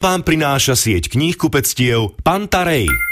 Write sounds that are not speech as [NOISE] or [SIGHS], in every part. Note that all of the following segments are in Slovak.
vám prináša sieť kníh kupectiev Pantarej.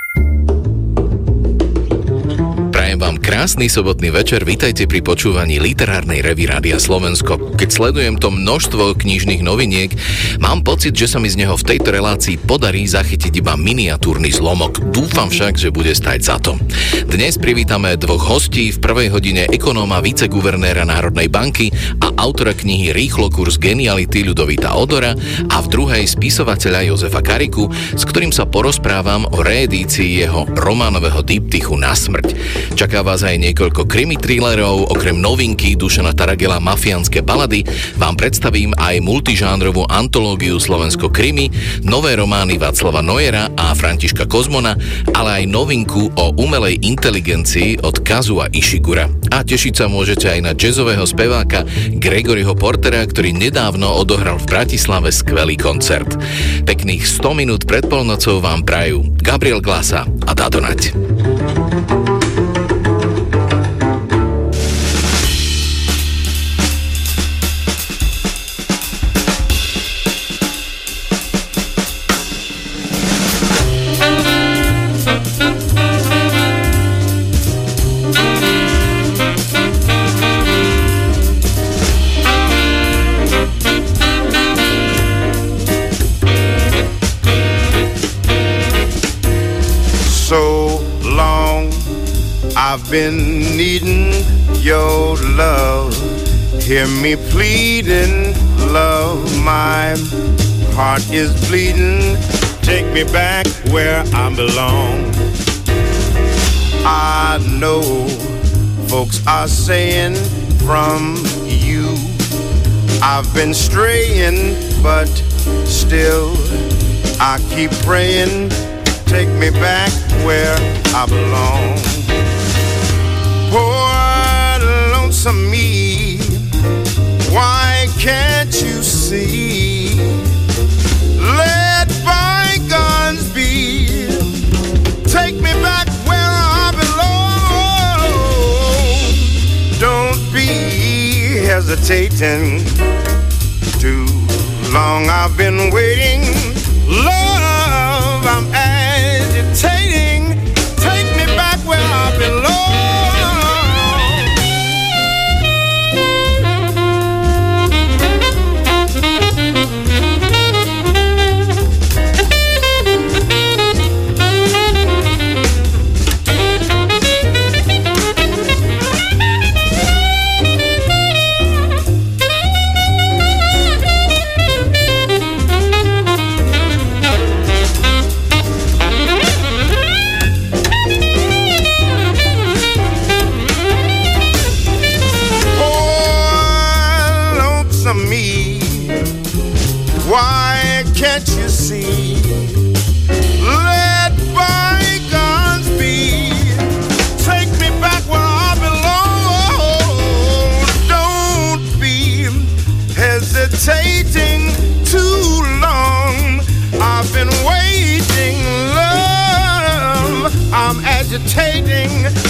Krásny sobotný večer, vítajte pri počúvaní literárnej revy Rádia Slovensko. Keď sledujem to množstvo knižných noviniek, mám pocit, že sa mi z neho v tejto relácii podarí zachytiť iba miniatúrny zlomok. Dúfam však, že bude stať za to. Dnes privítame dvoch hostí, v prvej hodine ekonóma viceguvernéra Národnej banky a autora knihy Rýchlo kurz geniality Ľudovita Odora a v druhej spisovateľa Jozefa Kariku, s ktorým sa porozprávam o reedícii jeho románového diptychu Na smrť. Čaká vás aj niekoľko krimi thrillerov, okrem novinky Dušana Taragela Mafiánske balady vám predstavím aj multižánrovú antológiu Slovensko krimi, nové romány Václava Nojera a Františka Kozmona, ale aj novinku o umelej inteligencii od Kazua Ishigura. A tešiť sa môžete aj na jazzového speváka Gregoryho Portera, ktorý nedávno odohral v Bratislave skvelý koncert. Pekných 100 minút pred polnocou vám prajú Gabriel Glasa a Dado Nať. I've been needing your love. Hear me pleading, love. My heart is bleeding. Take me back where I belong. I know folks are saying from you I've been straying, but still I keep praying. Take me back where I belong. Hesitating. Too long I've been waiting. Love, I'm agitating. Take me back where I belong. Can't you see? Let bygones be. Take me back where I belong. Don't be hesitating too long. I've been waiting, love. I'm agitating.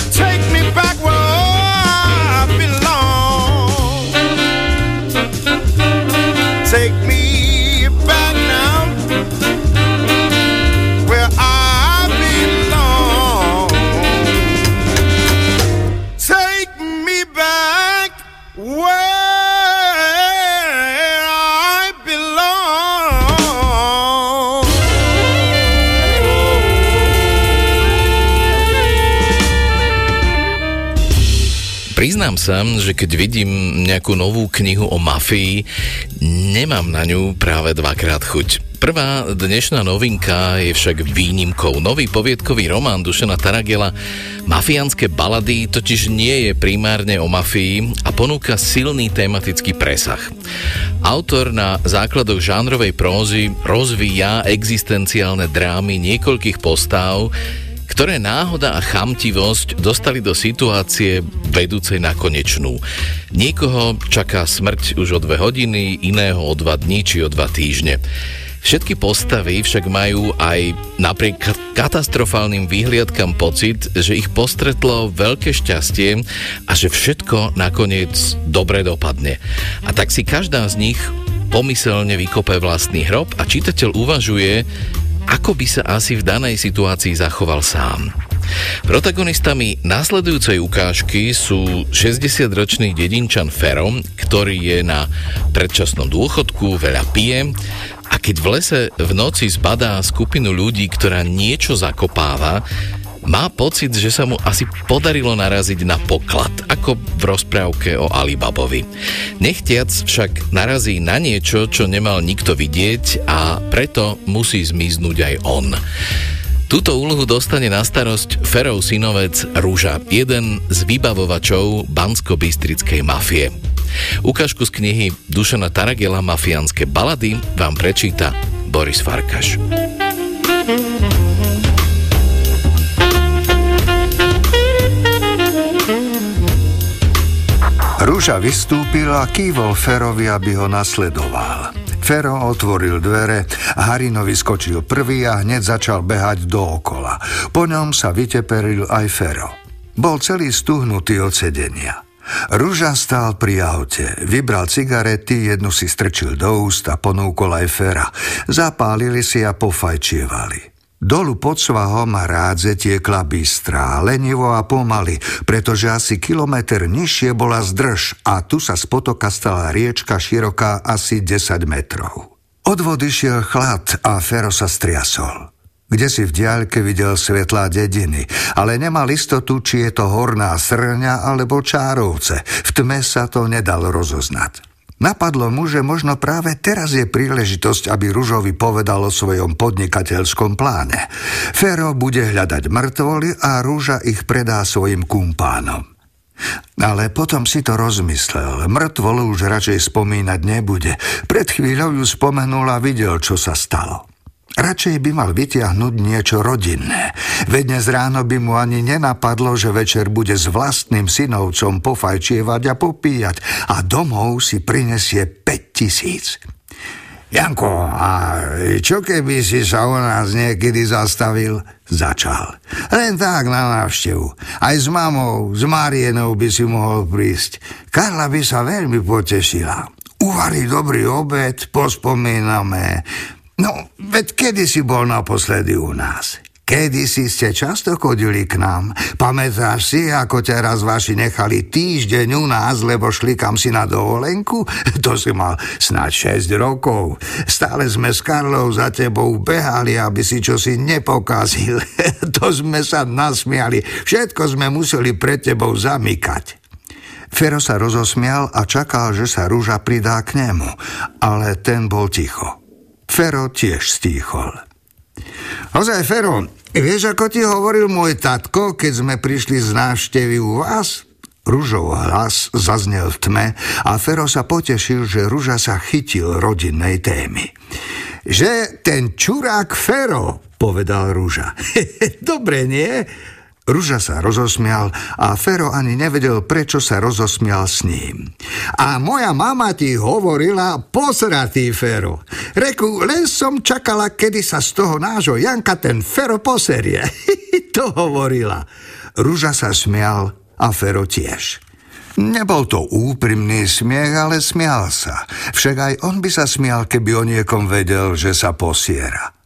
Priznám sa, že keď vidím nejakú novú knihu o mafii, nemám na ňu práve dvakrát chuť. Prvá dnešná novinka je však výnimkou. Nový poviedkový román Dušana Taragela Mafiánske balady totiž nie je primárne o mafii a ponúka silný tematický presah. Autor na základoch žánrovej prózy rozvíja existenciálne drámy niekoľkých postáv, ktoré náhoda a chamtivosť dostali do situácie vedúcej na konečnú. Niekoho čaká smrť už o dve hodiny, iného o dva dní či o dva týždne. Všetky postavy však majú aj napriek katastrofálnym výhliadkam pocit, že ich postretlo veľké šťastie a že všetko nakoniec dobre dopadne. A tak si každá z nich pomyselne vykope vlastný hrob a čitateľ uvažuje, ako by sa asi v danej situácii zachoval sám. Protagonistami následujúcej ukážky sú 60-ročný dedinčan Fero, ktorý je na predčasnom dôchodku, veľa pije a keď v lese v noci zbadá skupinu ľudí, ktorá niečo zakopáva, má pocit, že sa mu asi podarilo naraziť na poklad, ako v rozprávke o Alibabovi. Nechtiac však narazí na niečo, čo nemal nikto vidieť a preto musí zmiznúť aj on. Túto úlohu dostane na starosť Ferov synovec Rúža, jeden z vybavovačov bansko-bystrickej mafie. Ukážku z knihy Dušana Taragela Mafiánske balady vám prečíta Boris Farkaš. Rúža vystúpil a kývol Ferovi, aby ho nasledoval. Fero otvoril dvere, Harinovi skočil prvý a hneď začal behať dookola. Po ňom sa vyteperil aj Fero. Bol celý stuhnutý od sedenia. Rúža stál pri aute, vybral cigarety, jednu si strčil do úst a ponúkol aj Fera. Zapálili si a pofajčievali. Dolu pod svahom a rádze tiekla bystrá, lenivo a pomaly, pretože asi kilometr nižšie bola zdrž a tu sa z potoka stala riečka široká asi 10 metrov. Od vody šiel chlad a Fero sa striasol. Kde si v diaľke videl svetlá dediny, ale nemal istotu, či je to horná srňa alebo čárovce. V tme sa to nedal rozoznať. Napadlo mu, že možno práve teraz je príležitosť, aby Ružovi povedal o svojom podnikateľskom pláne. Fero bude hľadať mŕtvoly a Rúža ich predá svojim kumpánom. Ale potom si to rozmyslel. Mŕtvolu už radšej spomínať nebude. Pred chvíľou ju spomenul a videl, čo sa stalo. Radšej by mal vytiahnuť niečo rodinné. Veď dnes ráno by mu ani nenapadlo, že večer bude s vlastným synovcom pofajčievať a popíjať a domov si prinesie 5 tisíc. Janko, a čo keby si sa u nás niekedy zastavil? Začal. Len tak na návštevu. Aj s mamou, s Marienou by si mohol prísť. Karla by sa veľmi potešila. Uvarí dobrý obed, pospomíname. No, veď kedy si bol naposledy u nás? Kedy si ste často chodili k nám? Pamätáš si, ako ťa raz vaši nechali týždeň u nás, lebo šli kam si na dovolenku? [LAUGHS] To si mal snáď 6 rokov. Stále sme s Karlou za tebou behali, aby si čosi nepokazil. [LAUGHS] to sme sa nasmiali. Všetko sme museli pred tebou zamykať. Fero sa rozosmial a čakal, že sa rúža pridá k nemu, ale ten bol ticho. Fero tiež stíchol. Ozaj, Fero, vieš, ako ti hovoril môj tatko, keď sme prišli z návštevy u vás? Ružov hlas zaznel v tme a Fero sa potešil, že Ruža sa chytil rodinnej témy. Že ten čurák Fero, povedal Ruža. [LAUGHS] Dobre, nie? Ruža sa rozosmial a Fero ani nevedel, prečo sa rozosmial s ním. A moja mama ti hovorila posratý Fero. Reku, len som čakala, kedy sa z toho nášho Janka ten Fero poserie. [LAUGHS] to hovorila. Ruža sa smial a Fero tiež. Nebol to úprimný smiech, ale smial sa. Však aj on by sa smial, keby o niekom vedel, že sa posiera.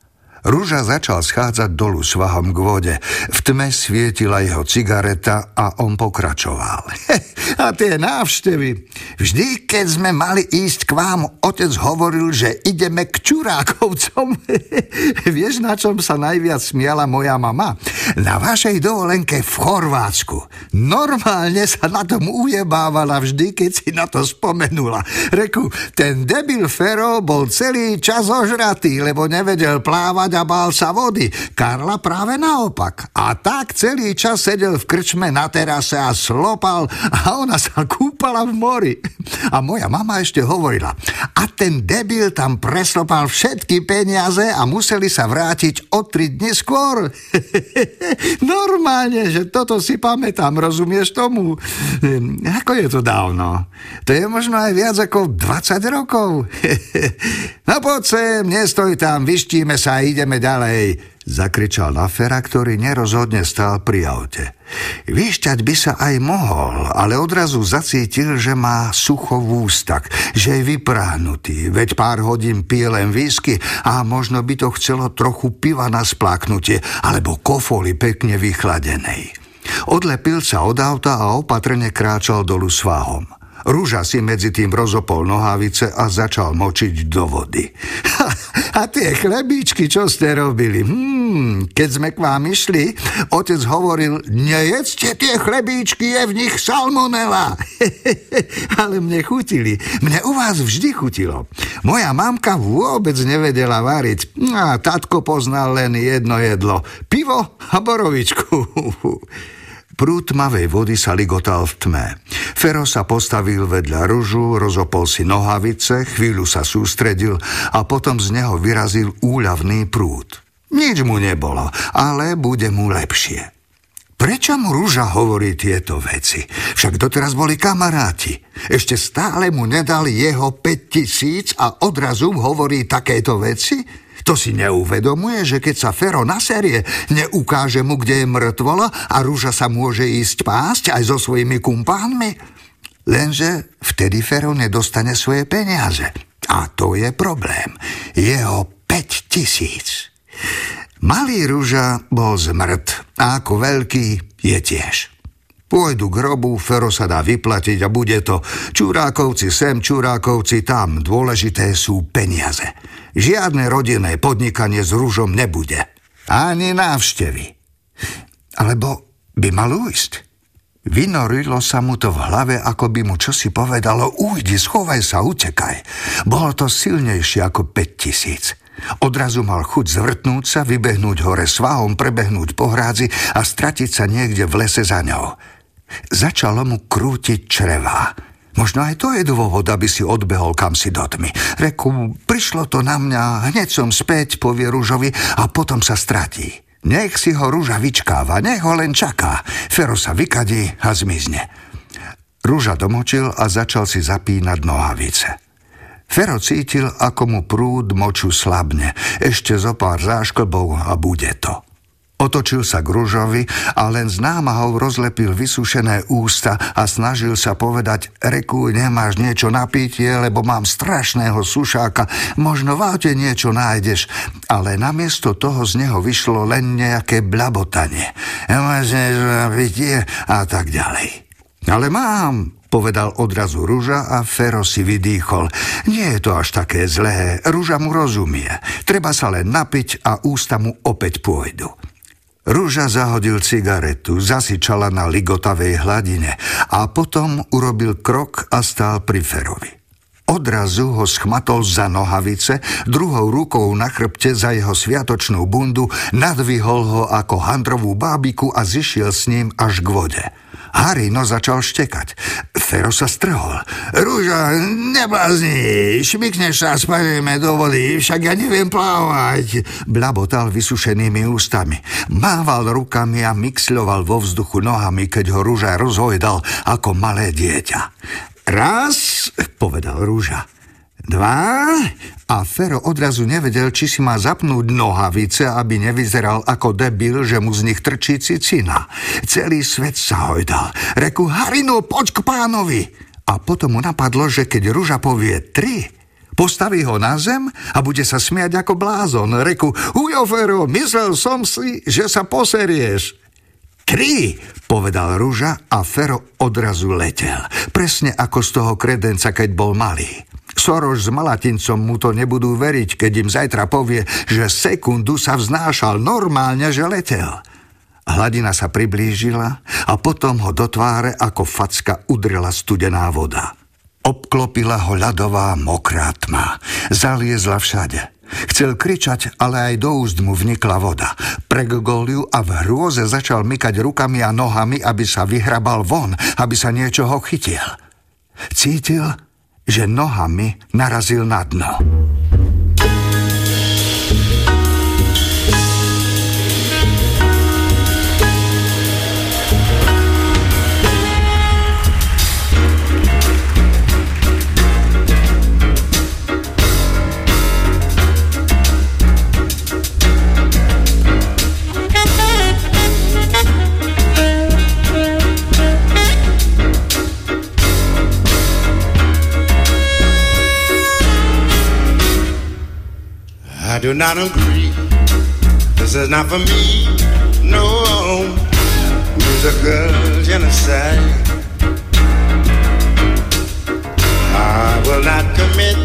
Rúža začal schádzať dolu svahom k vode. V tme svietila jeho cigareta a on pokračoval. [LAUGHS] a tie návštevy. Vždy, keď sme mali ísť k vám, otec hovoril, že ideme k Čurákovcom. [LAUGHS] Vieš, na čom sa najviac smiala moja mama? Na vašej dovolenke v Chorvátsku. Normálne sa na tom ujebávala vždy, keď si na to spomenula. Reku, ten debil Fero bol celý čas ožratý, lebo nevedel plávať a bál sa vody. Karla práve naopak. A tak celý čas sedel v krčme na terase a slopal a ona sa kúpala v mori. A moja mama ešte hovorila, a ten debil tam preslopal všetky peniaze a museli sa vrátiť o tri dni skôr. [LAUGHS] Normálne, že toto si pamätám, rozumieš tomu? [LAUGHS] Ako je to dávno? To je možno aj viac ako 20 rokov. [LAUGHS] no poď sem, nestoj tam, vyštíme sa a ide ideme ďalej. Zakričal na Fera, ktorý nerozhodne stál pri aute. Vyšťať by sa aj mohol, ale odrazu zacítil, že má sucho v ústak, že je vypráhnutý, veď pár hodín pije len výsky a možno by to chcelo trochu piva na spláknutie alebo kofoli pekne vychladenej. Odlepil sa od auta a opatrne kráčal dolu svahom. Rúža si medzi tým rozopol nohavice a začal močiť do vody. [LAUGHS] a tie chlebíčky, čo ste robili? Hmm, keď sme k vám išli, otec hovoril, nejedzte tie chlebíčky, je v nich salmonela. [LAUGHS] Ale mne chutili. Mne u vás vždy chutilo. Moja mamka vôbec nevedela variť. A tatko poznal len jedno jedlo. Pivo a borovičku. [LAUGHS] Prúd tmavej vody sa ligotal v tme. Fero sa postavil vedľa ružu, rozopol si nohavice, chvíľu sa sústredil a potom z neho vyrazil úľavný prúd. Nič mu nebolo, ale bude mu lepšie. Prečo mu Rúža hovorí tieto veci? Však doteraz boli kamaráti. Ešte stále mu nedal jeho 5 tisíc a odrazu hovorí takéto veci? To si neuvedomuje, že keď sa Fero naserie, neukáže mu, kde je mŕtvola a rúža sa môže ísť pásť aj so svojimi kumpánmi? Lenže vtedy Fero nedostane svoje peniaze. A to je problém. Jeho 5 tisíc. Malý rúža bol zmrt a ako veľký je tiež. Pôjdu k grobu, Fero sa dá vyplatiť a bude to. Čurákovci sem, čurákovci tam. Dôležité sú peniaze. Žiadne rodinné podnikanie s rúžom nebude. Ani návštevy. Alebo by mal ujsť. Vynorilo sa mu to v hlave, ako by mu čosi povedalo, ujdi, schovaj sa, utekaj. Bolo to silnejšie ako 5 tisíc. Odrazu mal chuť zvrtnúť sa, vybehnúť hore svahom, prebehnúť po hrádzi a stratiť sa niekde v lese za ňou. Začalo mu krútiť čreva. Možno aj to je dôvod, aby si odbehol kam si do tmy. Reku, prišlo to na mňa, hneď som späť, povie Rúžovi a potom sa stratí. Nech si ho Rúža vyčkáva, nech ho len čaká. Fero sa vykadí a zmizne. Rúža domočil a začal si zapínať nohavice. Fero cítil, ako mu prúd moču slabne. Ešte zo pár zášklbov a bude to. Otočil sa k Ružovi a len z námahou rozlepil vysušené ústa a snažil sa povedať, reku, nemáš niečo na pitie, lebo mám strašného sušáka, možno v aute niečo nájdeš. Ale namiesto toho z neho vyšlo len nejaké blabotanie. Nemáš niečo na pitie a tak ďalej. Ale mám, povedal odrazu Rúža a Fero si vydýchol. Nie je to až také zlé, Rúža mu rozumie. Treba sa len napiť a ústa mu opäť pôjdu. Rúža zahodil cigaretu, zasičala na ligotavej hladine a potom urobil krok a stál pri Ferovi. Odrazu ho schmatol za nohavice, druhou rukou na chrbte za jeho sviatočnú bundu, nadvihol ho ako handrovú bábiku a zišiel s ním až k vode. Harino začal štekať. Fero sa strhol. Rúža, neblázni, šmikneš sa spadneme do vody, však ja neviem plávať. Blabotal vysušenými ústami. Mával rukami a mixľoval vo vzduchu nohami, keď ho Rúža rozhojdal ako malé dieťa. Raz, povedal Rúža. Dva a Fero odrazu nevedel, či si má zapnúť nohavice, aby nevyzeral ako debil, že mu z nich trčí cicina. Celý svet sa hojdal. Reku, Harino, poď k pánovi! A potom mu napadlo, že keď Ruža povie tri, postaví ho na zem a bude sa smiať ako blázon. Reku, ujo, Fero, myslel som si, že sa poserieš. Tri, povedal Rúža a Fero odrazu letel. Presne ako z toho kredenca, keď bol malý. Soroš s Malatincom mu to nebudú veriť, keď im zajtra povie, že sekundu sa vznášal normálne, že letel. Hladina sa priblížila a potom ho do tváre ako facka udrela studená voda. Obklopila ho ľadová mokrá tma. Zaliezla všade. Chcel kričať, ale aj do úst mu vnikla voda. Pregogol ju a v hrôze začal mykať rukami a nohami, aby sa vyhrabal von, aby sa niečoho chytil. Cítil, že nohami narazil na dno. Do not agree. This is not for me, no musical genocide. I will not commit,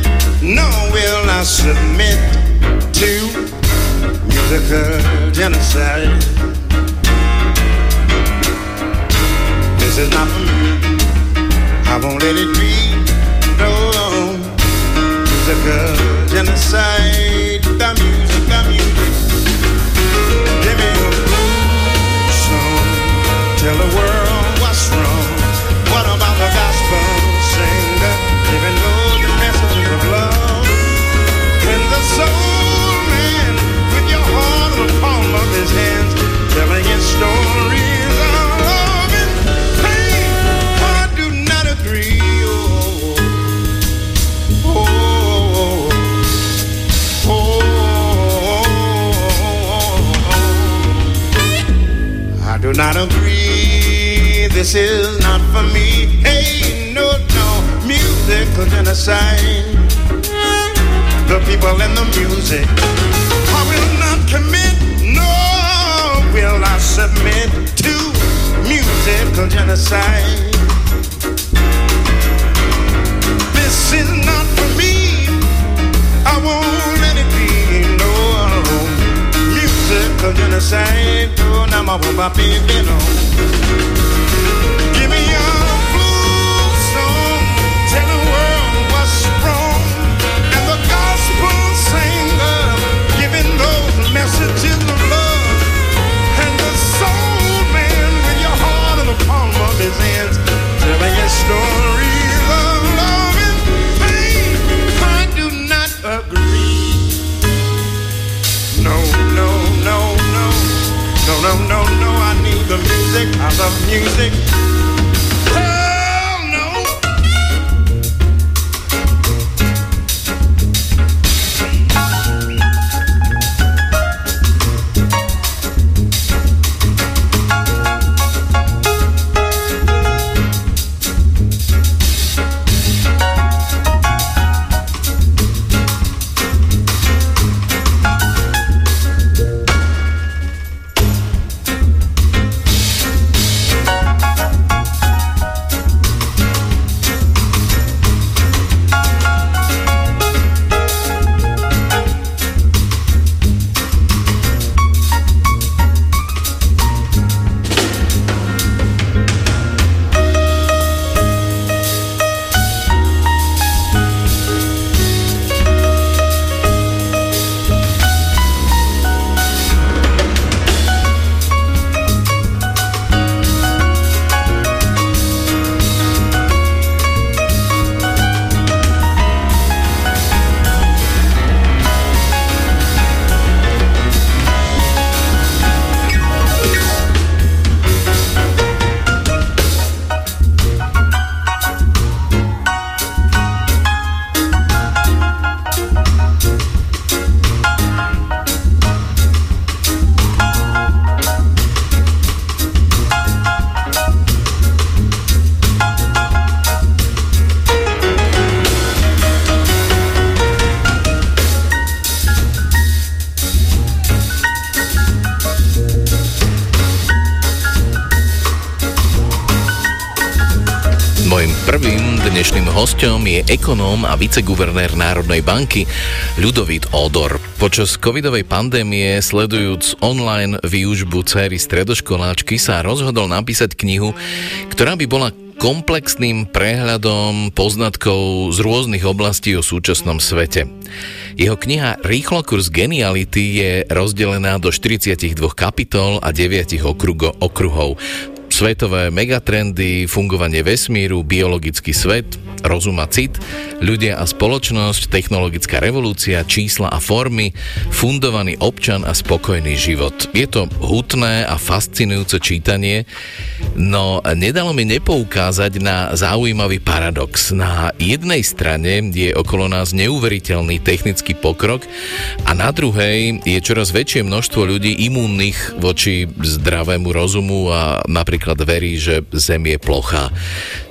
no will not submit to musical genocide. This is not for me. I won't let it be. No musical genocide. tell her where This is not for me. Hey, no, no, musical genocide the people and the music. I will not commit, no, will I submit to musical genocide. This is not for me. I won't let it be, no, musical genocide. Oh, now my papi, you music. Ekonóm a viceguvernér Národnej banky Ľudovít Odor. Počas covidovej pandémie, sledujúc online výužbu céry stredoškoláčky, sa rozhodol napísať knihu, ktorá by bola komplexným prehľadom poznatkov z rôznych oblastí o súčasnom svete. Jeho kniha Rýchlo kurz geniality je rozdelená do 42 kapitol a 9 okrugo, okruhov. Svetové megatrendy, fungovanie vesmíru, biologický svet, rozum a cit, ľudia a spoločnosť, technologická revolúcia, čísla a formy, fundovaný občan a spokojný život. Je to hutné a fascinujúce čítanie, no nedalo mi nepoukázať na zaujímavý paradox. Na jednej strane je okolo nás neuveriteľný technický pokrok a na druhej je čoraz väčšie množstvo ľudí imúnnych voči zdravému rozumu a napríklad verí, že Zem je plochá.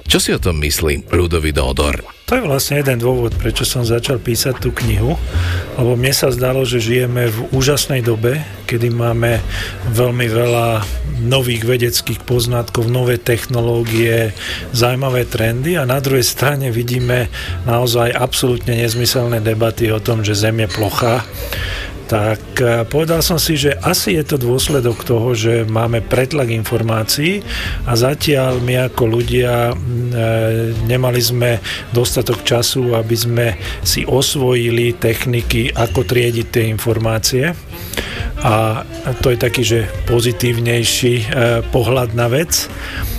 Čo si o tom myslí Ludový Dodor? To je vlastne jeden dôvod, prečo som začal písať tú knihu, lebo mne sa zdalo, že žijeme v úžasnej dobe, kedy máme veľmi veľa nových vedeckých poznatkov, nové technológie, zaujímavé trendy a na druhej strane vidíme naozaj absolútne nezmyselné debaty o tom, že Zem je plochá tak e, povedal som si, že asi je to dôsledok toho, že máme pretlak informácií a zatiaľ my ako ľudia e, nemali sme dostatok času, aby sme si osvojili techniky, ako triediť tie informácie. A to je taký, že pozitívnejší e, pohľad na vec.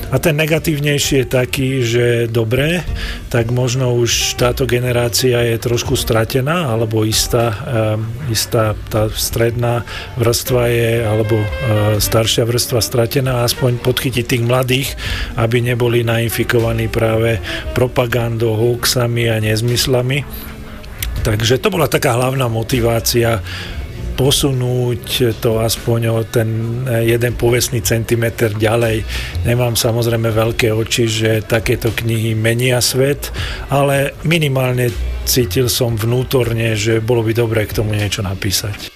A ten negatívnejší je taký, že dobre, tak možno už táto generácia je trošku stratená, alebo istá, um, istá tá stredná vrstva je, alebo uh, staršia vrstva stratená, aspoň podchytiť tých mladých, aby neboli nainfikovaní práve propagandou, hoaxami a nezmyslami. Takže to bola taká hlavná motivácia posunúť to aspoň o ten jeden povestný centimetr ďalej. Nemám samozrejme veľké oči, že takéto knihy menia svet, ale minimálne cítil som vnútorne, že bolo by dobré k tomu niečo napísať.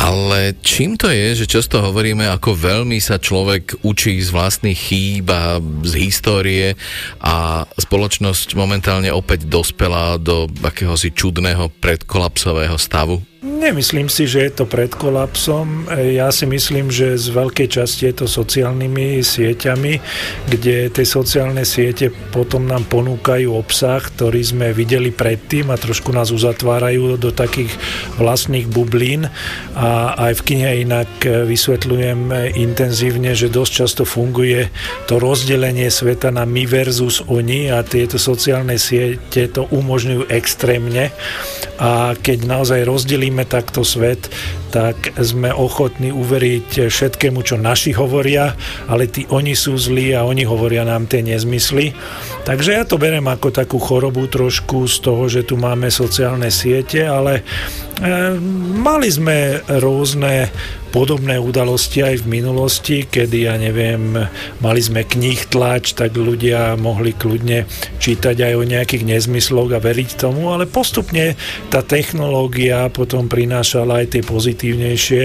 Ale čím to je, že často hovoríme, ako veľmi sa človek učí z vlastných chýb a z histórie a spoločnosť momentálne opäť dospela do akéhosi čudného predkolapsového stavu? Nemyslím si, že je to pred kolapsom. Ja si myslím, že z veľkej časti je to sociálnymi sieťami, kde tie sociálne siete potom nám ponúkajú obsah, ktorý sme videli predtým a trošku nás uzatvárajú do takých vlastných bublín. A aj v knihe inak vysvetľujem intenzívne, že dosť často funguje to rozdelenie sveta na my versus oni a tieto sociálne siete to umožňujú extrémne. A keď naozaj rozdelíme vidíme takto svet, tak sme ochotní uveriť všetkému, čo naši hovoria, ale tí oni sú zlí a oni hovoria nám tie nezmysly. Takže ja to berem ako takú chorobu trošku z toho, že tu máme sociálne siete, ale e, mali sme rôzne podobné udalosti aj v minulosti, kedy, ja neviem, mali sme knih tlač, tak ľudia mohli kľudne čítať aj o nejakých nezmysloch a veriť tomu, ale postupne tá technológia potom prinášala aj tie pozitívnejšie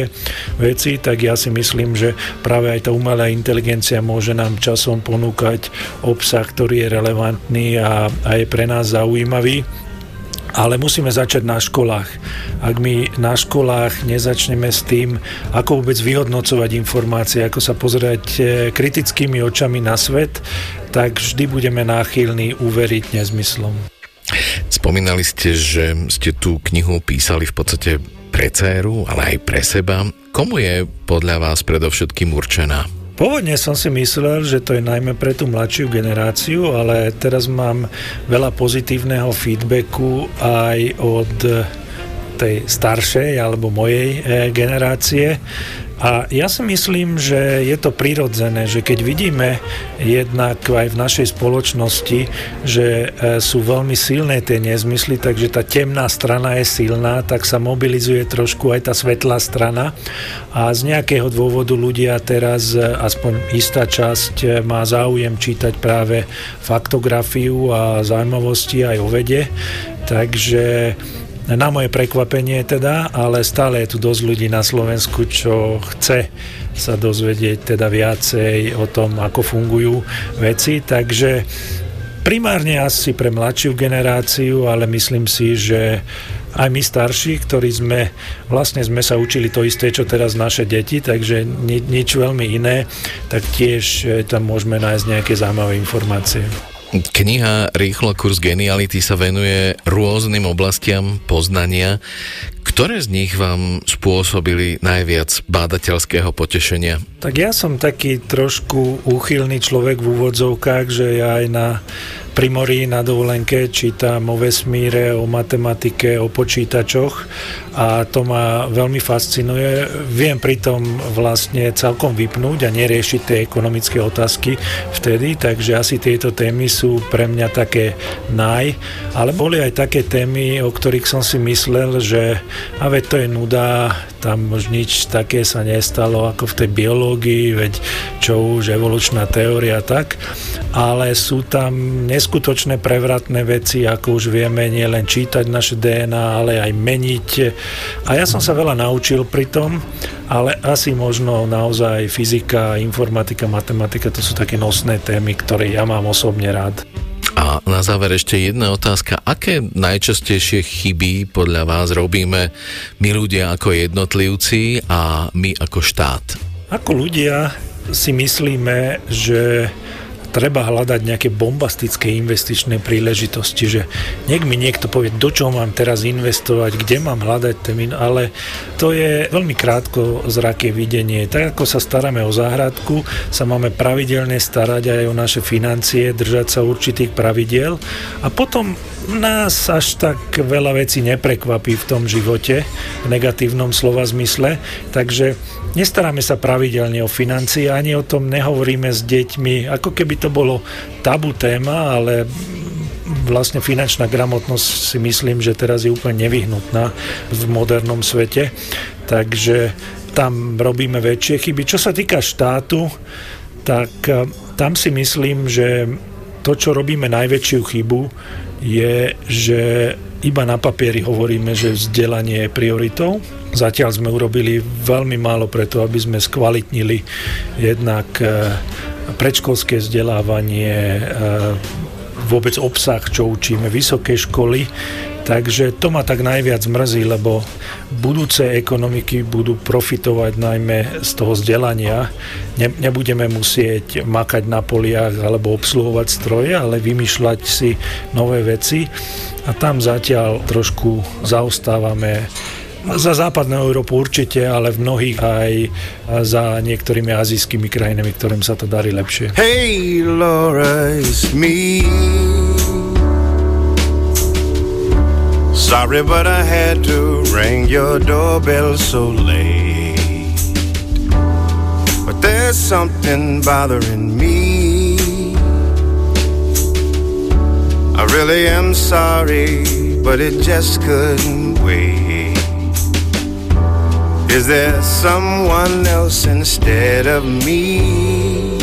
veci, tak ja si myslím, že práve aj tá umelá inteligencia môže nám časom ponúkať obsah, ktorý je relevantný a, a je pre nás zaujímavý ale musíme začať na školách. Ak my na školách nezačneme s tým, ako vôbec vyhodnocovať informácie, ako sa pozerať e, kritickými očami na svet, tak vždy budeme náchylní uveriť nezmyslom. Spomínali ste, že ste tú knihu písali v podstate pre dceru, ale aj pre seba. Komu je podľa vás predovšetkým určená? Pôvodne som si myslel, že to je najmä pre tú mladšiu generáciu, ale teraz mám veľa pozitívneho feedbacku aj od tej staršej alebo mojej eh, generácie, a ja si myslím, že je to prirodzené, že keď vidíme jednak aj v našej spoločnosti, že e, sú veľmi silné tie nezmysly, takže tá temná strana je silná, tak sa mobilizuje trošku aj tá svetlá strana a z nejakého dôvodu ľudia teraz, e, aspoň istá časť, e, má záujem čítať práve faktografiu a zaujímavosti aj o vede. Takže na moje prekvapenie teda, ale stále je tu dosť ľudí na Slovensku, čo chce sa dozvedieť teda viacej o tom, ako fungujú veci, takže primárne asi pre mladšiu generáciu, ale myslím si, že aj my starší, ktorí sme, vlastne sme sa učili to isté, čo teraz naše deti, takže ni, nič veľmi iné, tak tiež tam môžeme nájsť nejaké zaujímavé informácie. Kniha Rýchlo kurz geniality sa venuje rôznym oblastiam poznania. Ktoré z nich vám spôsobili najviac bádateľského potešenia? Tak ja som taký trošku úchylný človek v úvodzovkách, že ja aj na pri na dovolenke čítam o vesmíre, o matematike, o počítačoch a to ma veľmi fascinuje. Viem pritom vlastne celkom vypnúť a neriešiť tie ekonomické otázky vtedy, takže asi tieto témy sú pre mňa také naj, ale boli aj také témy, o ktorých som si myslel, že a veď to je nuda, tam už nič také sa nestalo ako v tej biológii, veď čo už evolučná teória tak, ale sú tam neskutočné prevratné veci, ako už vieme nielen čítať naše DNA, ale aj meniť a ja som sa veľa naučil pri tom, ale asi možno naozaj fyzika, informatika, matematika, to sú také nosné témy, ktoré ja mám osobne rád. A na záver ešte jedna otázka. Aké najčastejšie chyby podľa vás robíme my ľudia ako jednotlivci a my ako štát? Ako ľudia si myslíme, že treba hľadať nejaké bombastické investičné príležitosti, že nech mi niekto povie, do čoho mám teraz investovať, kde mám hľadať termín, ale to je veľmi krátko zraké videnie. Tak ako sa staráme o záhradku, sa máme pravidelne starať aj o naše financie, držať sa určitých pravidiel a potom nás až tak veľa vecí neprekvapí v tom živote, v negatívnom slova zmysle, takže Nestaráme sa pravidelne o financie, ani o tom nehovoríme s deťmi, ako keby to bolo tabu téma, ale vlastne finančná gramotnosť si myslím, že teraz je úplne nevyhnutná v modernom svete. Takže tam robíme väčšie chyby. Čo sa týka štátu, tak eh, tam si myslím, že to, čo robíme najväčšiu chybu, je, že iba na papieri hovoríme, že vzdelanie je prioritou Zatiaľ sme urobili veľmi málo preto, aby sme skvalitnili jednak e, predškolské vzdelávanie, e, vôbec obsah, čo učíme, vysoké školy. Takže to ma tak najviac mrzí, lebo budúce ekonomiky budú profitovať najmä z toho vzdelania. Ne, nebudeme musieť makať na poliach alebo obsluhovať stroje, ale vymýšľať si nové veci. A tam zatiaľ trošku zaostávame za západnú Európu určite, ale v mnohých aj za niektorými azijskými krajinami, ktorým sa to darí lepšie. Hey Laura, it's me. Sorry, but I had to ring your doorbell so late. But there's something bothering me. I really am sorry, but it just couldn't wait. Is there someone else instead of me?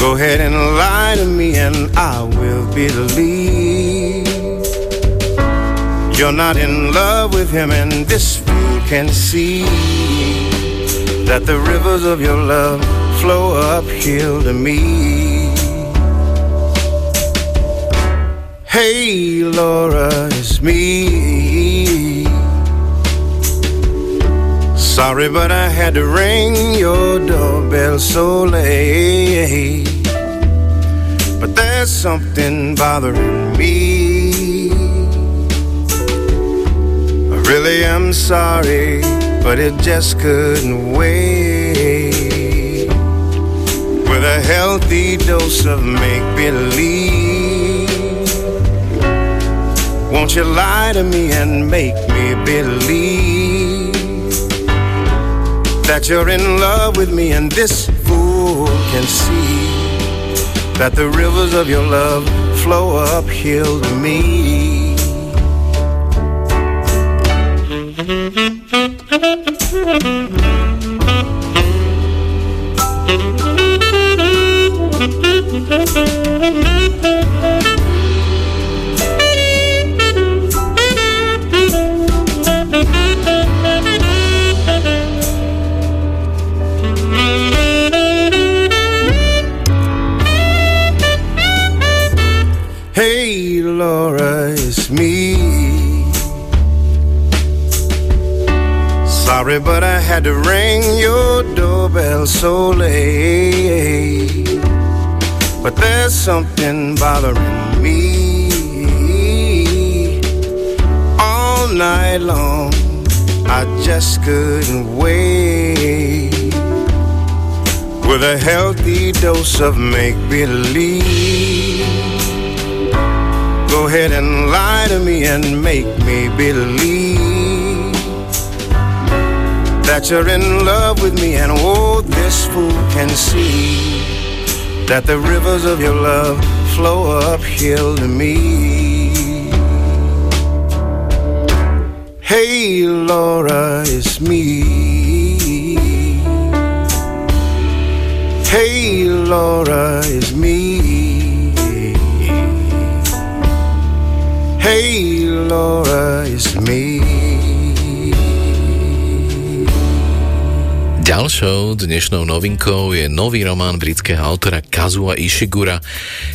Go ahead and lie to me and I will believe You're not in love with him and this fool can see That the rivers of your love flow uphill to me Hey Laura, it's me Sorry, but I had to ring your doorbell so late. But there's something bothering me. Really I'm sorry, but it just couldn't wait. With a healthy dose of make believe. Won't you lie to me and make me believe? that you're in love with me, and this fool can see that the rivers of your love flow uphill to me. Healthy dose of make believe Go ahead and lie to me and make me believe that you're in love with me, and oh, this fool can see that the rivers of your love flow uphill to me. Hey, Laura, it's me. Laura, it's me. Hey, Laura, it's me. Ďalšou dnešnou novinkou je nový román britského autora Kazua Ishigura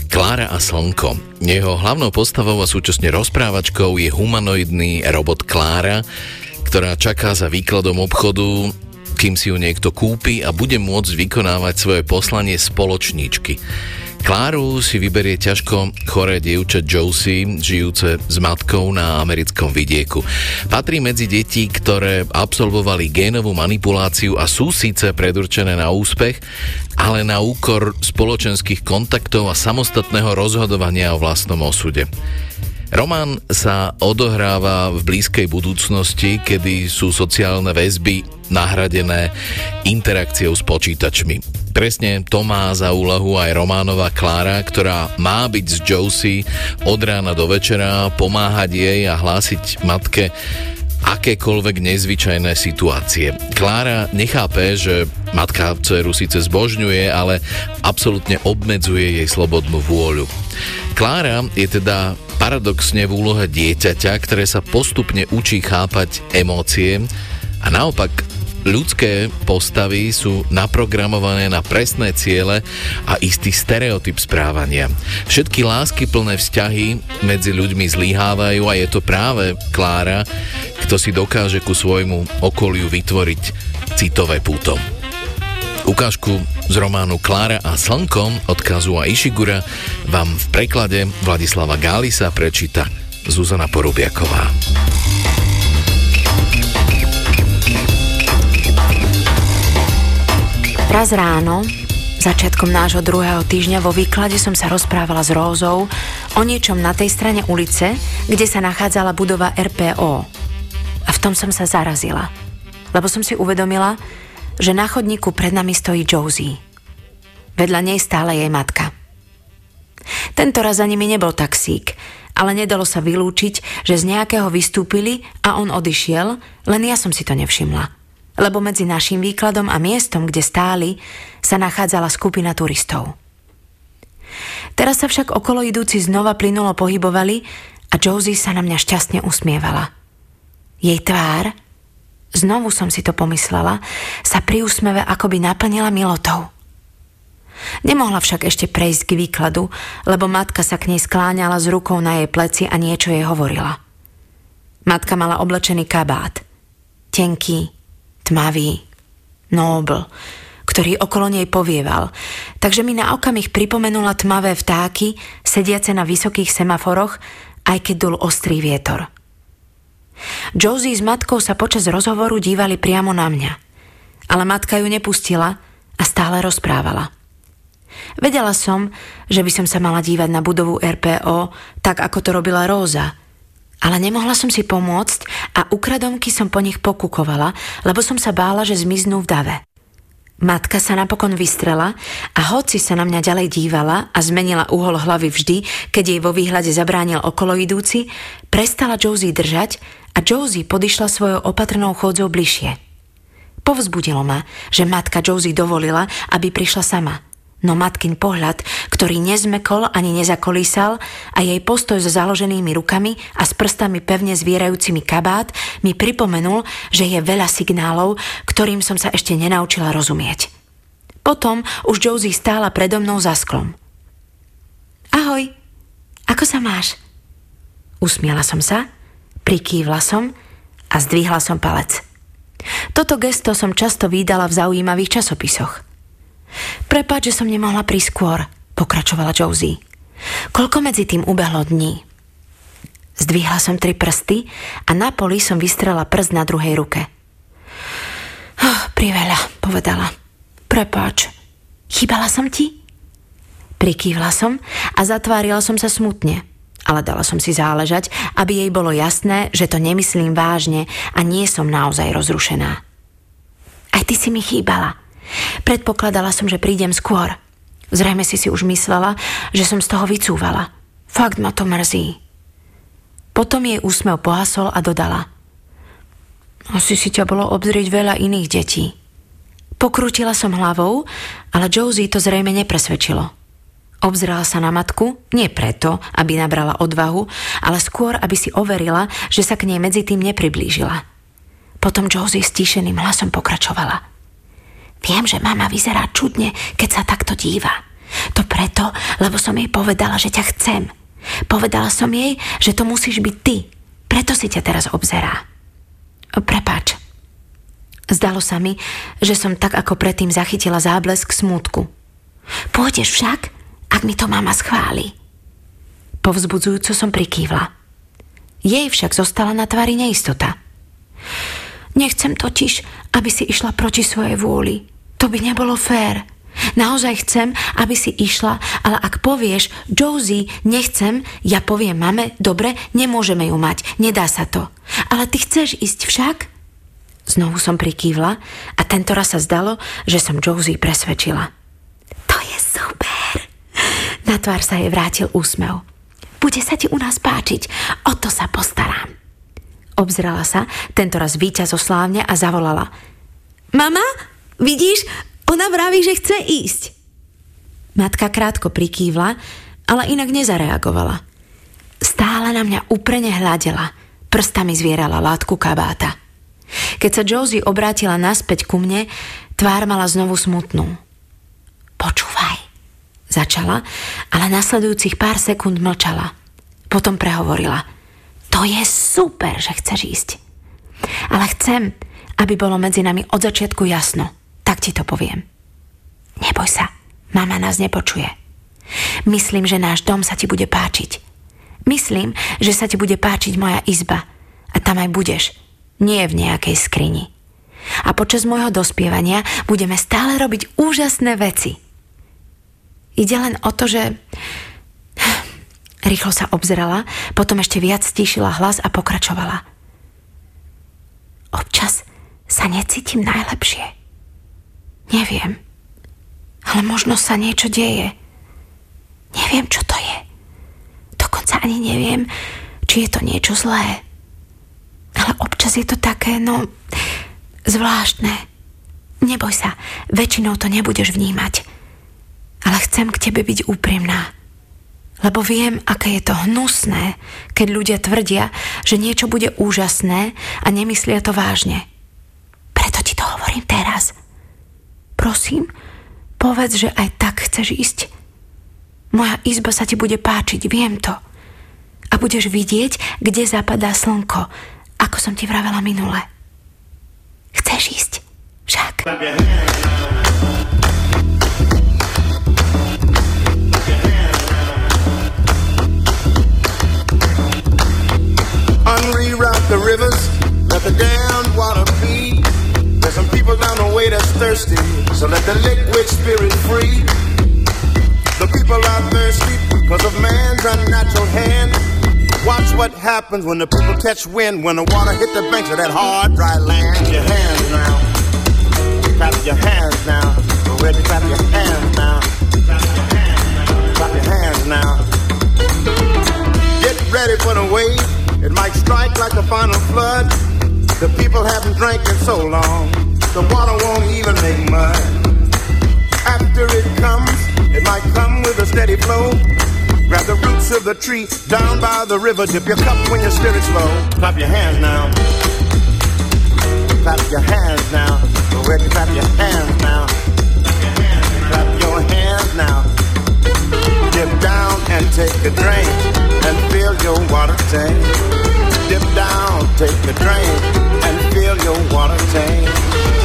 Klára a slnko. Jeho hlavnou postavou a súčasne rozprávačkou je humanoidný robot Klára, ktorá čaká za výkladom obchodu, kým si ju niekto kúpi a bude môcť vykonávať svoje poslanie spoločníčky. Kláru si vyberie ťažko choré dievča Josie, žijúce s matkou na americkom vidieku. Patrí medzi deti, ktoré absolvovali génovú manipuláciu a sú síce predurčené na úspech, ale na úkor spoločenských kontaktov a samostatného rozhodovania o vlastnom osude. Román sa odohráva v blízkej budúcnosti, kedy sú sociálne väzby nahradené interakciou s počítačmi. Presne to má za úlohu aj Románova Klára, ktorá má byť s Josie od rána do večera, pomáhať jej a hlásiť matke akékoľvek nezvyčajné situácie. Klára nechápe, že matka dceru síce zbožňuje, ale absolútne obmedzuje jej slobodnú vôľu. Klára je teda paradoxne v úlohe dieťaťa, ktoré sa postupne učí chápať emócie a naopak ľudské postavy sú naprogramované na presné ciele a istý stereotyp správania. Všetky lásky plné vzťahy medzi ľuďmi zlyhávajú a je to práve Klára, kto si dokáže ku svojmu okoliu vytvoriť citové púto. Ukážku z románu Klára a slnkom od Kazua Ishigura vám v preklade Vladislava Gálisa prečíta Zuzana Porubiaková. Raz ráno, začiatkom nášho druhého týždňa vo výklade som sa rozprávala s Rózou o niečom na tej strane ulice, kde sa nachádzala budova RPO. A v tom som sa zarazila, lebo som si uvedomila, že na chodníku pred nami stojí Josie. Vedľa nej stále jej matka. Tento raz za nimi nebol taxík, ale nedalo sa vylúčiť, že z nejakého vystúpili a on odišiel, len ja som si to nevšimla lebo medzi našim výkladom a miestom, kde stáli, sa nachádzala skupina turistov. Teraz sa však okolo idúci znova plynulo pohybovali a Josie sa na mňa šťastne usmievala. Jej tvár, znovu som si to pomyslela, sa pri úsmeve akoby naplnila milotou. Nemohla však ešte prejsť k výkladu, lebo matka sa k nej skláňala s rukou na jej pleci a niečo jej hovorila. Matka mala oblečený kabát. Tenký, tmavý, nobl, ktorý okolo nej povieval, takže mi na okamih pripomenula tmavé vtáky, sediace na vysokých semaforoch, aj keď dul ostrý vietor. Josie s matkou sa počas rozhovoru dívali priamo na mňa, ale matka ju nepustila a stále rozprávala. Vedela som, že by som sa mala dívať na budovu RPO tak, ako to robila Róza – ale nemohla som si pomôcť a ukradomky som po nich pokukovala, lebo som sa bála, že zmiznú v dave. Matka sa napokon vystrela a hoci sa na mňa ďalej dívala a zmenila uhol hlavy vždy, keď jej vo výhľade zabránil okolo idúci, prestala Josie držať a Josie podišla svojou opatrnou chodzou bližšie. Povzbudilo ma, že matka Josie dovolila, aby prišla sama – no matkin pohľad, ktorý nezmekol ani nezakolísal a jej postoj so založenými rukami a s prstami pevne zvierajúcimi kabát mi pripomenul, že je veľa signálov, ktorým som sa ešte nenaučila rozumieť. Potom už Josie stála predo mnou za sklom. Ahoj, ako sa máš? Usmiala som sa, prikývla som a zdvihla som palec. Toto gesto som často vydala v zaujímavých časopisoch. Prepáč, že som nemohla prísť skôr, pokračovala Josie. Koľko medzi tým ubehlo dní? Zdvihla som tri prsty a na poli som vystrela prst na druhej ruke. Oh, priveľa, povedala. Prepáč. Chýbala som ti? Prikývla som a zatvárila som sa smutne. ale dala som si záležať, aby jej bolo jasné, že to nemyslím vážne a nie som naozaj rozrušená. Aj ty si mi chýbala. Predpokladala som, že prídem skôr. Zrejme si si už myslela, že som z toho vycúvala. Fakt ma to mrzí. Potom jej úsmev pohasol a dodala. Asi si ťa bolo obzrieť veľa iných detí. Pokrútila som hlavou, ale Josie to zrejme nepresvedčilo. Obzrela sa na matku, nie preto, aby nabrala odvahu, ale skôr, aby si overila, že sa k nej medzi tým nepriblížila. Potom Josie stíšeným hlasom pokračovala. Viem, že mama vyzerá čudne, keď sa takto díva. To preto, lebo som jej povedala, že ťa chcem. Povedala som jej, že to musíš byť ty. Preto si ťa teraz obzerá. Prepač, Zdalo sa mi, že som tak ako predtým zachytila záblesk smútku. Pôjdeš však, ak mi to mama schváli. Povzbudzujúco som prikývla. Jej však zostala na tvári neistota. Nechcem totiž, aby si išla proti svojej vôli. To by nebolo fér. Naozaj chcem, aby si išla, ale ak povieš, Josie, nechcem, ja poviem mame, dobre, nemôžeme ju mať, nedá sa to. Ale ty chceš ísť však? Znovu som prikývla a tento raz sa zdalo, že som Josie presvedčila. To je super. Na tvár sa jej vrátil úsmev. Bude sa ti u nás páčiť, o to sa postarám. Obzrala sa, tento raz víťazoslávne a zavolala. Mama, vidíš, ona vraví, že chce ísť. Matka krátko prikývla, ale inak nezareagovala. Stále na mňa úprene hľadela, prstami zvierala látku kabáta. Keď sa Josie obrátila naspäť ku mne, tvár mala znovu smutnú. Počúvaj, začala, ale nasledujúcich pár sekúnd mlčala. Potom prehovorila. To je super, že chceš ísť. Ale chcem, aby bolo medzi nami od začiatku jasno. Tak ti to poviem. Neboj sa, mama nás nepočuje. Myslím, že náš dom sa ti bude páčiť. Myslím, že sa ti bude páčiť moja izba. A tam aj budeš nie v nejakej skrini. A počas môjho dospievania budeme stále robiť úžasné veci. Ide len o to, že... [SIGHS] Rýchlo sa obzrela, potom ešte viac stíšila hlas a pokračovala. Občas sa necítim najlepšie. Neviem. Ale možno sa niečo deje. Neviem, čo to je. Dokonca ani neviem, či je to niečo zlé. Ale občas je to také, no, zvláštne. Neboj sa, väčšinou to nebudeš vnímať. Ale chcem k tebe byť úprimná. Lebo viem, aké je to hnusné, keď ľudia tvrdia, že niečo bude úžasné a nemyslia to vážne. Preto ti to hovorím teraz. Prosím, povedz, že aj tak chceš ísť. Moja izba sa ti bude páčiť, viem to. A budeš vidieť, kde zapadá slnko ako som ti vravela minule. Chceš ísť? Však. Thirsty, so let the liquid spirit free. The people are thirsty because of man's unnatural hand. Watch what happens when the people catch wind, when the water hit the banks of that hard, dry land. Your hands now. Clap your hands now. Ready, clap your hands now. Clap your hands now. Get ready for the wave. It might strike like a final flood. The people haven't drank in so long. The water won't even make mud. After it comes, it might come with a steady flow. Grab the roots of the tree down by the river. Dip your cup when your spirit's low. Clap your hands now. Clap your hands now. Go ahead and clap your hands now. Clap your hands now. Dip down and take a drink and fill your water tank. Dip down, take a drink and fill your water tank.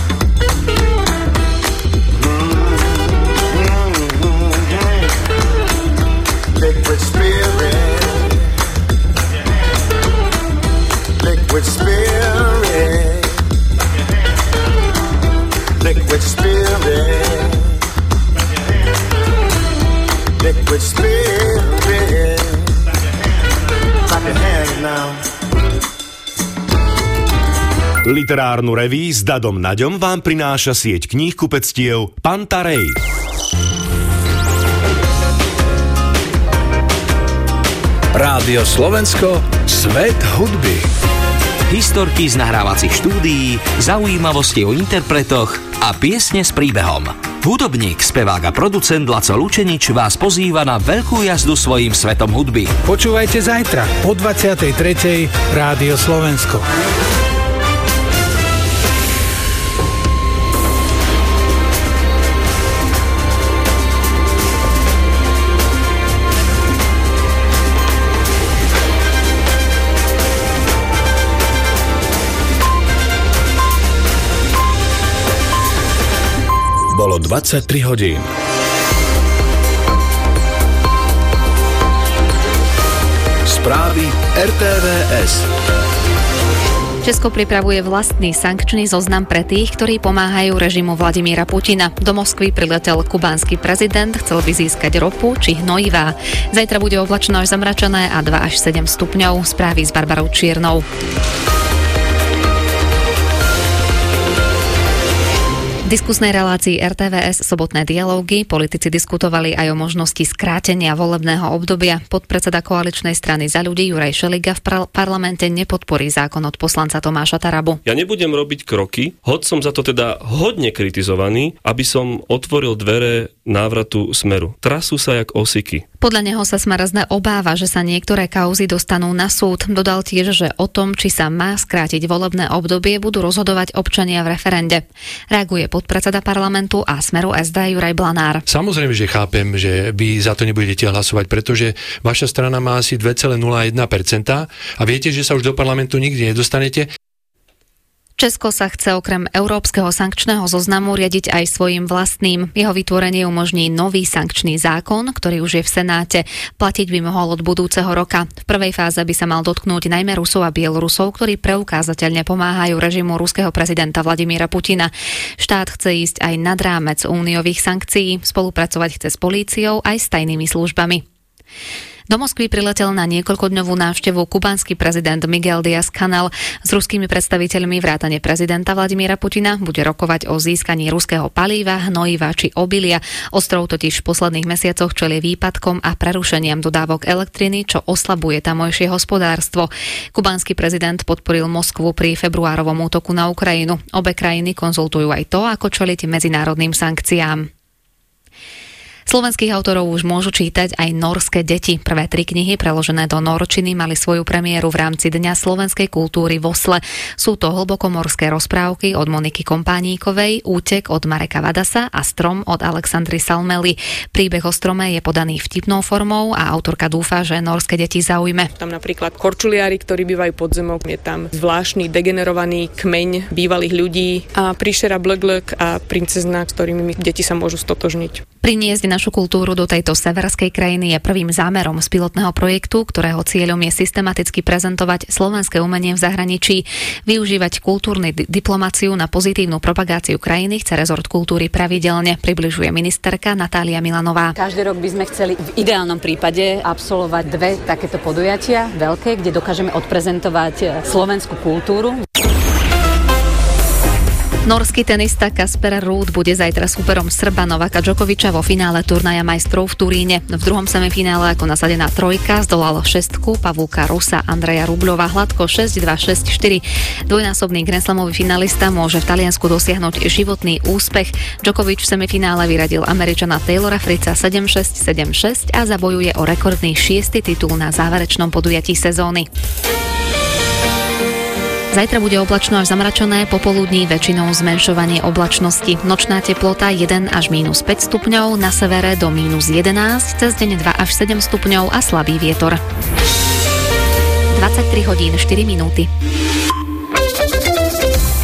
Liquid spirit. Liquid spirit. Liquid spirit. Clap your hands now. Literárnu reví s Dadom Naďom vám prináša sieť kníh kupectiev Pantarej. Rádio Slovensko, svet hudby. Historky z nahrávacích štúdií, zaujímavosti o interpretoch a piesne s príbehom. Hudobník, spevák a producent Laco Lučenič vás pozýva na veľkú jazdu svojim svetom hudby. Počúvajte zajtra o 23. Rádio Slovensko. Bolo 23 hodín. Správy RTVS. Česko pripravuje vlastný sankčný zoznam pre tých, ktorí pomáhajú režimu Vladimíra Putina. Do Moskvy priletel kubánsky prezident, chcel by získať ropu či hnojivá. Zajtra bude oblačno až zamračené a 2 až 7 stupňov. Správy s Barbarou Čiernou. Diskusnej relácii RTVS sobotné dialógy politici diskutovali aj o možnosti skrátenia volebného obdobia. Podpredseda koaličnej strany za ľudí Juraj Šeliga v par- parlamente nepodporí zákon od poslanca Tomáša Tarabu. Ja nebudem robiť kroky, hoď som za to teda hodne kritizovaný, aby som otvoril dvere návratu smeru. Trasú sa jak osiky. Podľa neho sa Smarazné obáva, že sa niektoré kauzy dostanú na súd. Dodal tiež, že o tom, či sa má skrátiť volebné obdobie, budú rozhodovať občania v referende. Reaguje podpredseda parlamentu a Smeru SD Juraj Blanár. Samozrejme, že chápem, že vy za to nebudete hlasovať, pretože vaša strana má asi 2,01% a viete, že sa už do parlamentu nikdy nedostanete. Česko sa chce okrem Európskeho sankčného zoznamu riadiť aj svojim vlastným. Jeho vytvorenie umožní nový sankčný zákon, ktorý už je v Senáte. Platiť by mohol od budúceho roka. V prvej fáze by sa mal dotknúť najmä Rusov a Bielorusov, ktorí preukázateľne pomáhajú režimu ruského prezidenta Vladimíra Putina. Štát chce ísť aj nad rámec úniových sankcií, spolupracovať chce s políciou aj s tajnými službami. Do Moskvy priletel na niekoľkodňovú návštevu kubánsky prezident Miguel Díaz Canel. S ruskými predstaviteľmi vrátane prezidenta Vladimíra Putina bude rokovať o získaní ruského palíva, hnojiva či obilia. Ostrov totiž v posledných mesiacoch čelie výpadkom a prerušeniam dodávok elektriny, čo oslabuje tamojšie hospodárstvo. Kubánsky prezident podporil Moskvu pri februárovom útoku na Ukrajinu. Obe krajiny konzultujú aj to, ako čeliť medzinárodným sankciám. Slovenských autorov už môžu čítať aj norské deti. Prvé tri knihy preložené do norčiny mali svoju premiéru v rámci Dňa slovenskej kultúry v Osle. Sú to hlbokomorské rozprávky od Moniky Kompáníkovej, Útek od Mareka Vadasa a Strom od Alexandry Salmely. Príbeh o strome je podaný vtipnou formou a autorka dúfa, že norské deti zaujme. Tam napríklad korčuliári, ktorí bývajú pod zemou, je tam zvláštny degenerovaný kmeň bývalých ľudí a príšera Blöglök a princezna, s ktorými deti sa môžu stotožniť. Priniesť našu kultúru do tejto severskej krajiny je prvým zámerom z pilotného projektu, ktorého cieľom je systematicky prezentovať slovenské umenie v zahraničí. Využívať kultúrnu di- diplomáciu na pozitívnu propagáciu krajiny chce rezort kultúry pravidelne, približuje ministerka Natália Milanová. Každý rok by sme chceli v ideálnom prípade absolvovať dve takéto podujatia veľké, kde dokážeme odprezentovať slovenskú kultúru. Norský tenista Kasper Ruud bude zajtra superom Srba Novaka Djokoviča vo finále turnaja majstrov v Turíne. V druhom semifinále ako nasadená trojka zdolal šestku Pavúka Rusa Andreja Rubľova hladko 6-2-6-4. Dvojnásobný Grenslamový finalista môže v Taliansku dosiahnuť životný úspech. Djokovič v semifinále vyradil Američana Taylora Frica 7-6, 7-6 a zabojuje o rekordný šiestý titul na záverečnom podujatí sezóny. Zajtra bude oblačno až zamračené, popoludní väčšinou zmenšovanie oblačnosti. Nočná teplota 1 až minus 5 stupňov, na severe do minus 11, cez deň 2 až 7 stupňov a slabý vietor. 23 hodín 4 minúty.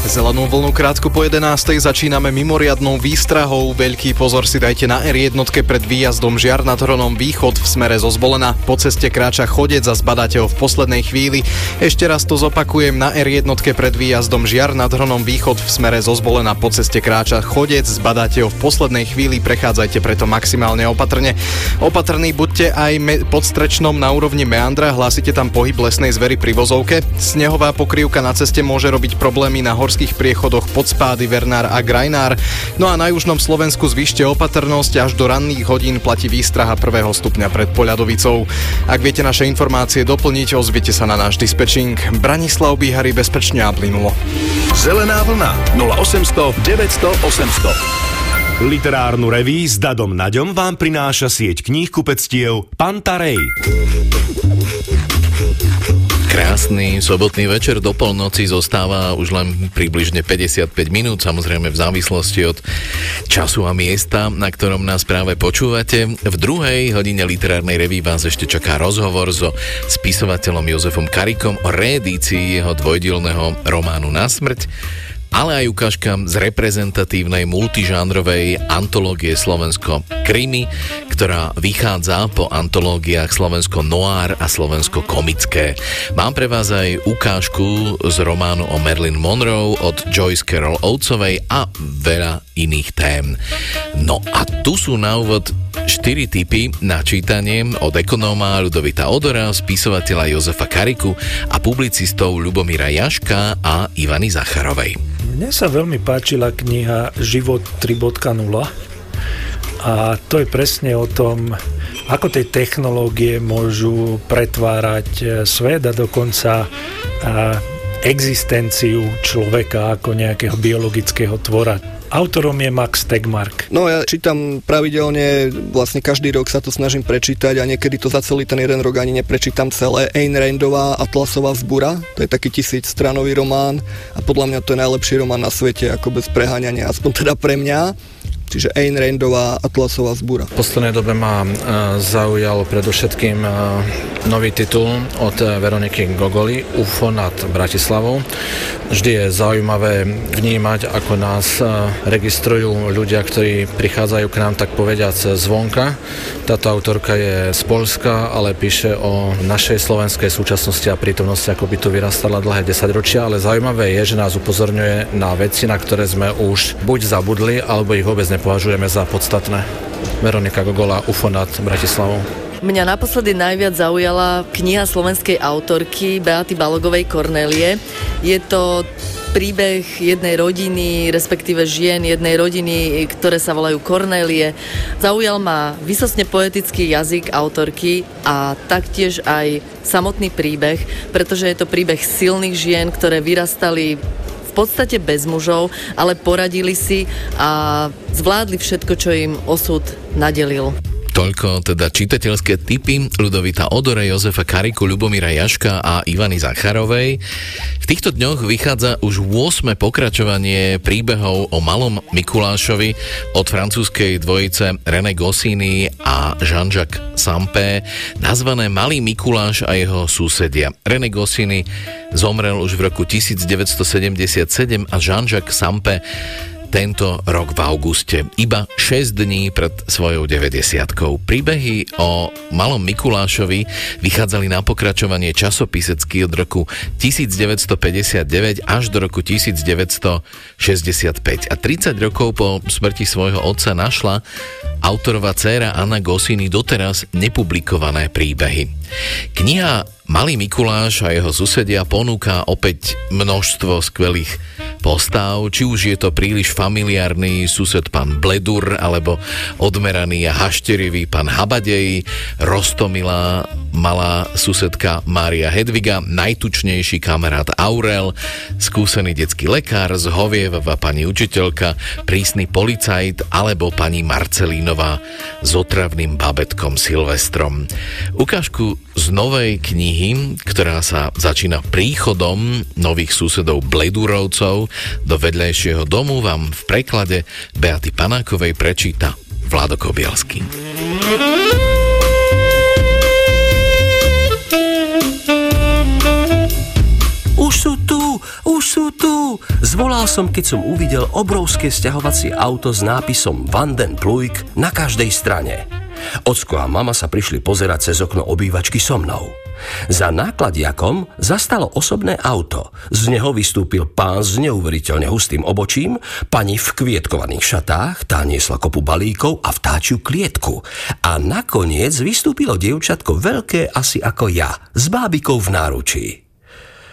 Zelenú vlnu krátko po 11. začíname mimoriadnou výstrahou. Veľký pozor si dajte na R1 pred výjazdom Žiar nad Hronom Východ v smere zo Zbolena. Po ceste kráča chodec a zbadáte ho v poslednej chvíli. Ešte raz to zopakujem na R1 pred výjazdom Žiar nad Hronom Východ v smere zo Zbolena. Po ceste kráča chodec, zbadáte ho v poslednej chvíli, prechádzajte preto maximálne opatrne. Opatrní buďte aj me- pod strečnom na úrovni meandra, hlásite tam pohyb lesnej zvery pri vozovke. Snehová pokrývka na ceste môže robiť problémy na horských horských priechodoch Podspády, Vernár a Grajnár. No a na južnom Slovensku zvyšte opatrnosť, až do ranných hodín platí výstraha prvého stupňa pred Poľadovicou. Ak viete naše informácie doplniť, ozvite sa na náš dispečing. Branislav Bíhary bezpečne a plynulo. Zelená vlna 0800 900 800 Literárnu reví s Dadom Naďom vám prináša sieť kníh kupectiev Pantarej. Krásny sobotný večer do polnoci zostáva už len približne 55 minút, samozrejme v závislosti od času a miesta, na ktorom nás práve počúvate. V druhej hodine literárnej reví vás ešte čaká rozhovor so spisovateľom Jozefom Karikom o reedícii jeho dvojdilného románu Na smrť ale aj ukážka z reprezentatívnej multižánrovej antológie Slovensko Krimi, ktorá vychádza po antológiách Slovensko Noir a Slovensko Komické. Mám pre vás aj ukážku z románu o Marilyn Monroe od Joyce Carol Oatesovej a veľa iných tém. No a tu sú na úvod 4 typy na čítanie od ekonóma Ludovita Odora, spisovateľa Jozefa Kariku a publicistov Ľubomíra Jaška a Ivany Zacharovej. Mne sa veľmi páčila kniha Život 3.0 a to je presne o tom, ako tie technológie môžu pretvárať e, svet a dokonca a existenciu človeka ako nejakého biologického tvora. Autorom je Max Tegmark. No ja čítam pravidelne, vlastne každý rok sa to snažím prečítať a niekedy to za celý ten jeden rok ani neprečítam celé. Ayn Randová Atlasová vzbura, to je taký tisíc stranový román a podľa mňa to je najlepší román na svete, ako bez preháňania, aspoň teda pre mňa čiže Ayn Randová Atlasová zbúra. V poslednej dobe ma e, zaujal predovšetkým e, nový titul od e, Veroniky Gogoli UFO nad Bratislavou. Vždy je zaujímavé vnímať, ako nás registrujú ľudia, ktorí prichádzajú k nám tak povediať zvonka. Táto autorka je z Polska, ale píše o našej slovenskej súčasnosti a prítomnosti, ako by tu vyrastala dlhé 10 ročia, ale zaujímavé je, že nás upozorňuje na veci, na ktoré sme už buď zabudli, alebo ich vôbec nepovažujeme za podstatné. Veronika Gogola, UFO nad Bratislavou. Mňa naposledy najviac zaujala kniha slovenskej autorky Beaty Balogovej Kornélie. Je to príbeh jednej rodiny, respektíve žien jednej rodiny, ktoré sa volajú Kornélie. Zaujal ma vysosne poetický jazyk autorky a taktiež aj samotný príbeh, pretože je to príbeh silných žien, ktoré vyrastali podstate bez mužov, ale poradili si a zvládli všetko, čo im osud nadelil. Toľko teda čitateľské typy Ludovita Odore, Jozefa Kariku, Ľubomíra Jaška a Ivany Zacharovej. V týchto dňoch vychádza už 8. pokračovanie príbehov o malom Mikulášovi od francúzskej dvojice René Goscinny a Jean-Jacques Sampé, nazvané Malý Mikuláš a jeho susedia. René Goscinny zomrel už v roku 1977 a Jean-Jacques Sampé tento rok v auguste, iba 6 dní pred svojou 90 Príbehy o malom Mikulášovi vychádzali na pokračovanie časopisecky od roku 1959 až do roku 1965 a 30 rokov po smrti svojho otca našla autorová dcéra Anna Gosiny doteraz nepublikované príbehy. Kniha Malý Mikuláš a jeho susedia ponúka opäť množstvo skvelých postav, či už je to príliš familiárny sused pán Bledur, alebo odmeraný a hašterivý pán Habadej, Rostomilá malá susedka Mária Hedviga, najtučnejší kamarát Aurel, skúsený detský lekár, zhovievavá pani učiteľka, prísny policajt alebo pani Marcelínová s otravným babetkom Silvestrom. Ukážku z novej knihy, ktorá sa začína príchodom nových susedov Bledurovcov do vedľajšieho domu, vám v preklade Beaty Panákovej prečíta Vlado Kobielský. Už sú tu, už sú tu. Zvolal som, keď som uvidel obrovské stiahovacie auto s nápisom Vanden Pluik na každej strane. Ocko a mama sa prišli pozerať cez okno obývačky so mnou. Za nákladiakom zastalo osobné auto. Z neho vystúpil pán s neuveriteľne hustým obočím, pani v kvietkovaných šatách, tá niesla kopu balíkov a vtáčiu klietku. A nakoniec vystúpilo dievčatko veľké asi ako ja, s bábikou v náručí.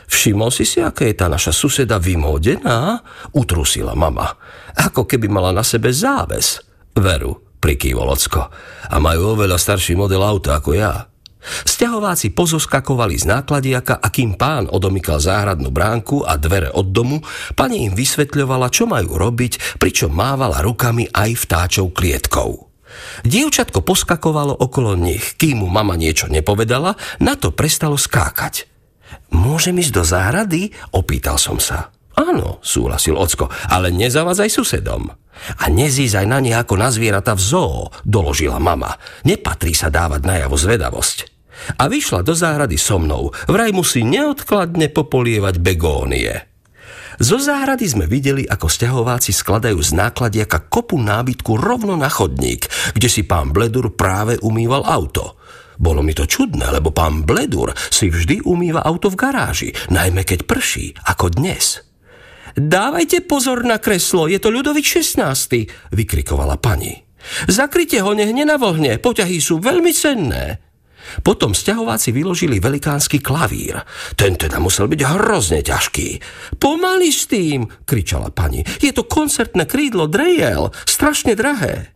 Všimol si si, aká je tá naša suseda vymódená? Utrusila mama. Ako keby mala na sebe záves. Veru, prikývol ocko. A majú oveľa starší model auta ako ja. Sťahováci pozoskakovali z nákladiaka a kým pán odomykal záhradnú bránku a dvere od domu, pani im vysvetľovala, čo majú robiť, pričom mávala rukami aj vtáčou klietkou. Dievčatko poskakovalo okolo nich, kým mu mama niečo nepovedala, na to prestalo skákať. Môžem ísť do záhrady? Opýtal som sa. Áno, súhlasil ocko, ale nezavadzaj susedom. A nezízaj na ne ako na zvieratá v zoo, doložila mama. Nepatrí sa dávať najavo zvedavosť. A vyšla do záhrady so mnou, vraj musí neodkladne popolievať begónie. Zo záhrady sme videli, ako stiahováci skladajú z nákladiaka kopu nábytku rovno na chodník, kde si pán Bledur práve umýval auto. Bolo mi to čudné, lebo pán Bledur si vždy umýva auto v garáži, najmä keď prší, ako dnes. Dávajte pozor na kreslo, je to ľudový 16. vykrikovala pani. Zakryte ho, nech nenavohne, poťahy sú veľmi cenné. Potom sťahováci vyložili velikánsky klavír. Ten teda musel byť hrozne ťažký. Pomaly s tým, kričala pani. Je to koncertné krídlo Drejel, strašne drahé.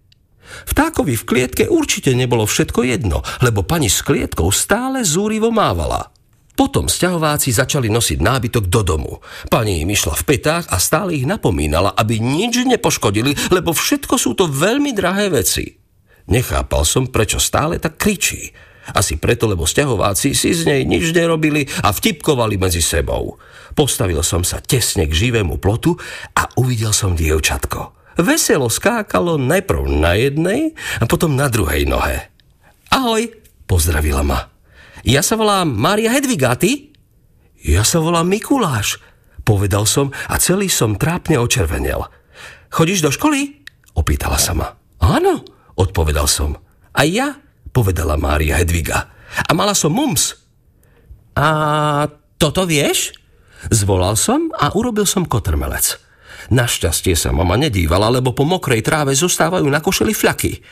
Vtákovi v klietke určite nebolo všetko jedno, lebo pani s klietkou stále zúrivo mávala. Potom sťahováci začali nosiť nábytok do domu. Pani im išla v petách a stále ich napomínala, aby nič nepoškodili, lebo všetko sú to veľmi drahé veci. Nechápal som, prečo stále tak kričí. Asi preto, lebo sťahováci si z nej nič nerobili a vtipkovali medzi sebou. Postavil som sa tesne k živému plotu a uvidel som dievčatko. Veselo skákalo najprv na jednej a potom na druhej nohe. Ahoj, pozdravila ma. Ja sa volám Mária Hedvigáty. Ja sa volám Mikuláš, povedal som a celý som trápne očervenel. Chodíš do školy? Opýtala sa ma. Áno, odpovedal som. A ja, povedala Mária Hedviga. A mala som mums. A toto vieš? Zvolal som a urobil som kotrmelec. Našťastie sa mama nedívala, lebo po mokrej tráve zostávajú na košeli fľaky.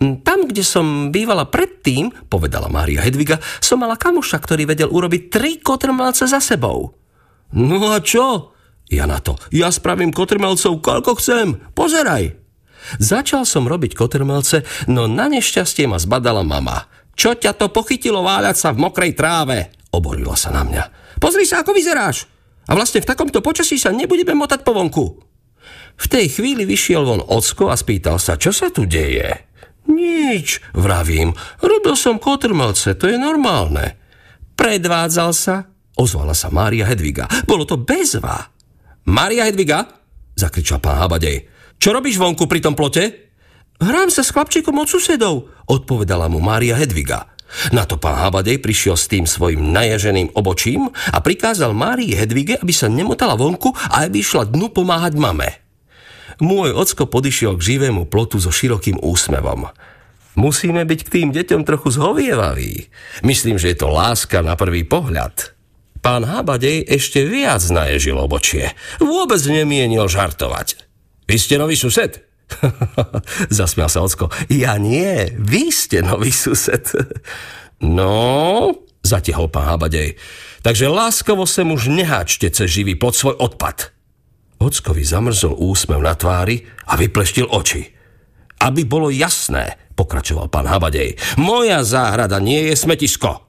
Tam, kde som bývala predtým, povedala Mária Hedviga, som mala kamoša, ktorý vedel urobiť tri kotrmelce za sebou. No a čo? Ja na to. Ja spravím kotrmelcov, koľko chcem. Pozeraj. Začal som robiť kotrmelce, no na nešťastie ma zbadala mama. Čo ťa to pochytilo váľať sa v mokrej tráve? Oborila sa na mňa. Pozri sa, ako vyzeráš. A vlastne v takomto počasí sa nebudeme motať po vonku. V tej chvíli vyšiel von ocko a spýtal sa, čo sa tu deje. Nič, vravím. Robil som kotrmelce, to je normálne. Predvádzal sa, ozvala sa Mária Hedviga. Bolo to bezva. Mária Hedviga, zakričal pán Habadej. Čo robíš vonku pri tom plote? Hrám sa s chlapčíkom od susedov, odpovedala mu Mária Hedviga. Na to pán Habadej prišiel s tým svojim najaženým obočím a prikázal Márii Hedvige, aby sa nemotala vonku a aby išla dnu pomáhať mame. Môj ocko podišiel k živému plotu so širokým úsmevom. Musíme byť k tým deťom trochu zhovievaví. Myslím, že je to láska na prvý pohľad. Pán Habadej ešte viac naježil obočie. Vôbec nemienil žartovať. Vy ste nový sused? [LAUGHS] Zasmial sa Ocko. Ja nie, vy ste nový sused. [LAUGHS] No, zatiahol pán Habadej. Takže láskovo sem už neháčte cez živý pod svoj odpad. Ockovi zamrzol úsmev na tvári a vypleštil oči. Aby bolo jasné, pokračoval pán Habadej, moja záhrada nie je smetisko.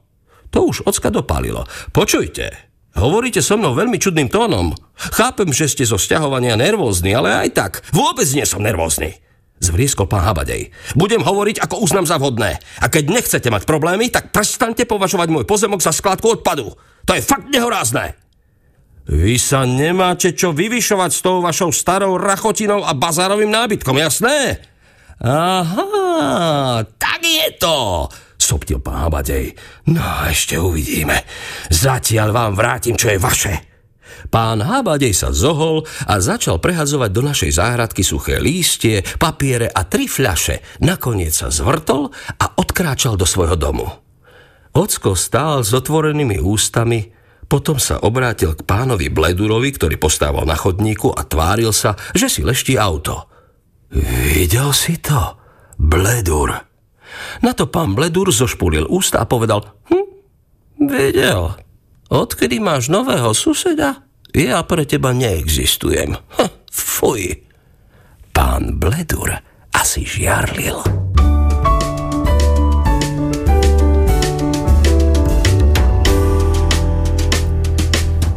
To už ocka dopálilo. Počujte, Hovoríte so mnou veľmi čudným tónom. Chápem, že ste zo sťahovania nervózni, ale aj tak, vôbec nie som nervózny. Zvrieskol pán Habadej. Budem hovoriť, ako uznám za vhodné. A keď nechcete mať problémy, tak prestaňte považovať môj pozemok za skladku odpadu. To je fakt nehorázne. Vy sa nemáte čo vyvyšovať s tou vašou starou rachotinou a bazárovým nábytkom, jasné? Aha, tak je to soptil pán Habadej. No, ešte uvidíme. Zatiaľ vám vrátim, čo je vaše. Pán Habadej sa zohol a začal prehadzovať do našej záhradky suché lístie, papiere a tri fľaše. Nakoniec sa zvrtol a odkráčal do svojho domu. Ocko stál s otvorenými ústami, potom sa obrátil k pánovi Bledurovi, ktorý postával na chodníku a tváril sa, že si leští auto. Videl si to? Bledur. Na to pán Bledur zošpúlil ústa a povedal, hm, vedel, odkedy máš nového suseda, ja pre teba neexistujem. Hm, [LAUGHS] fuj. Pán Bledur asi žiarlil.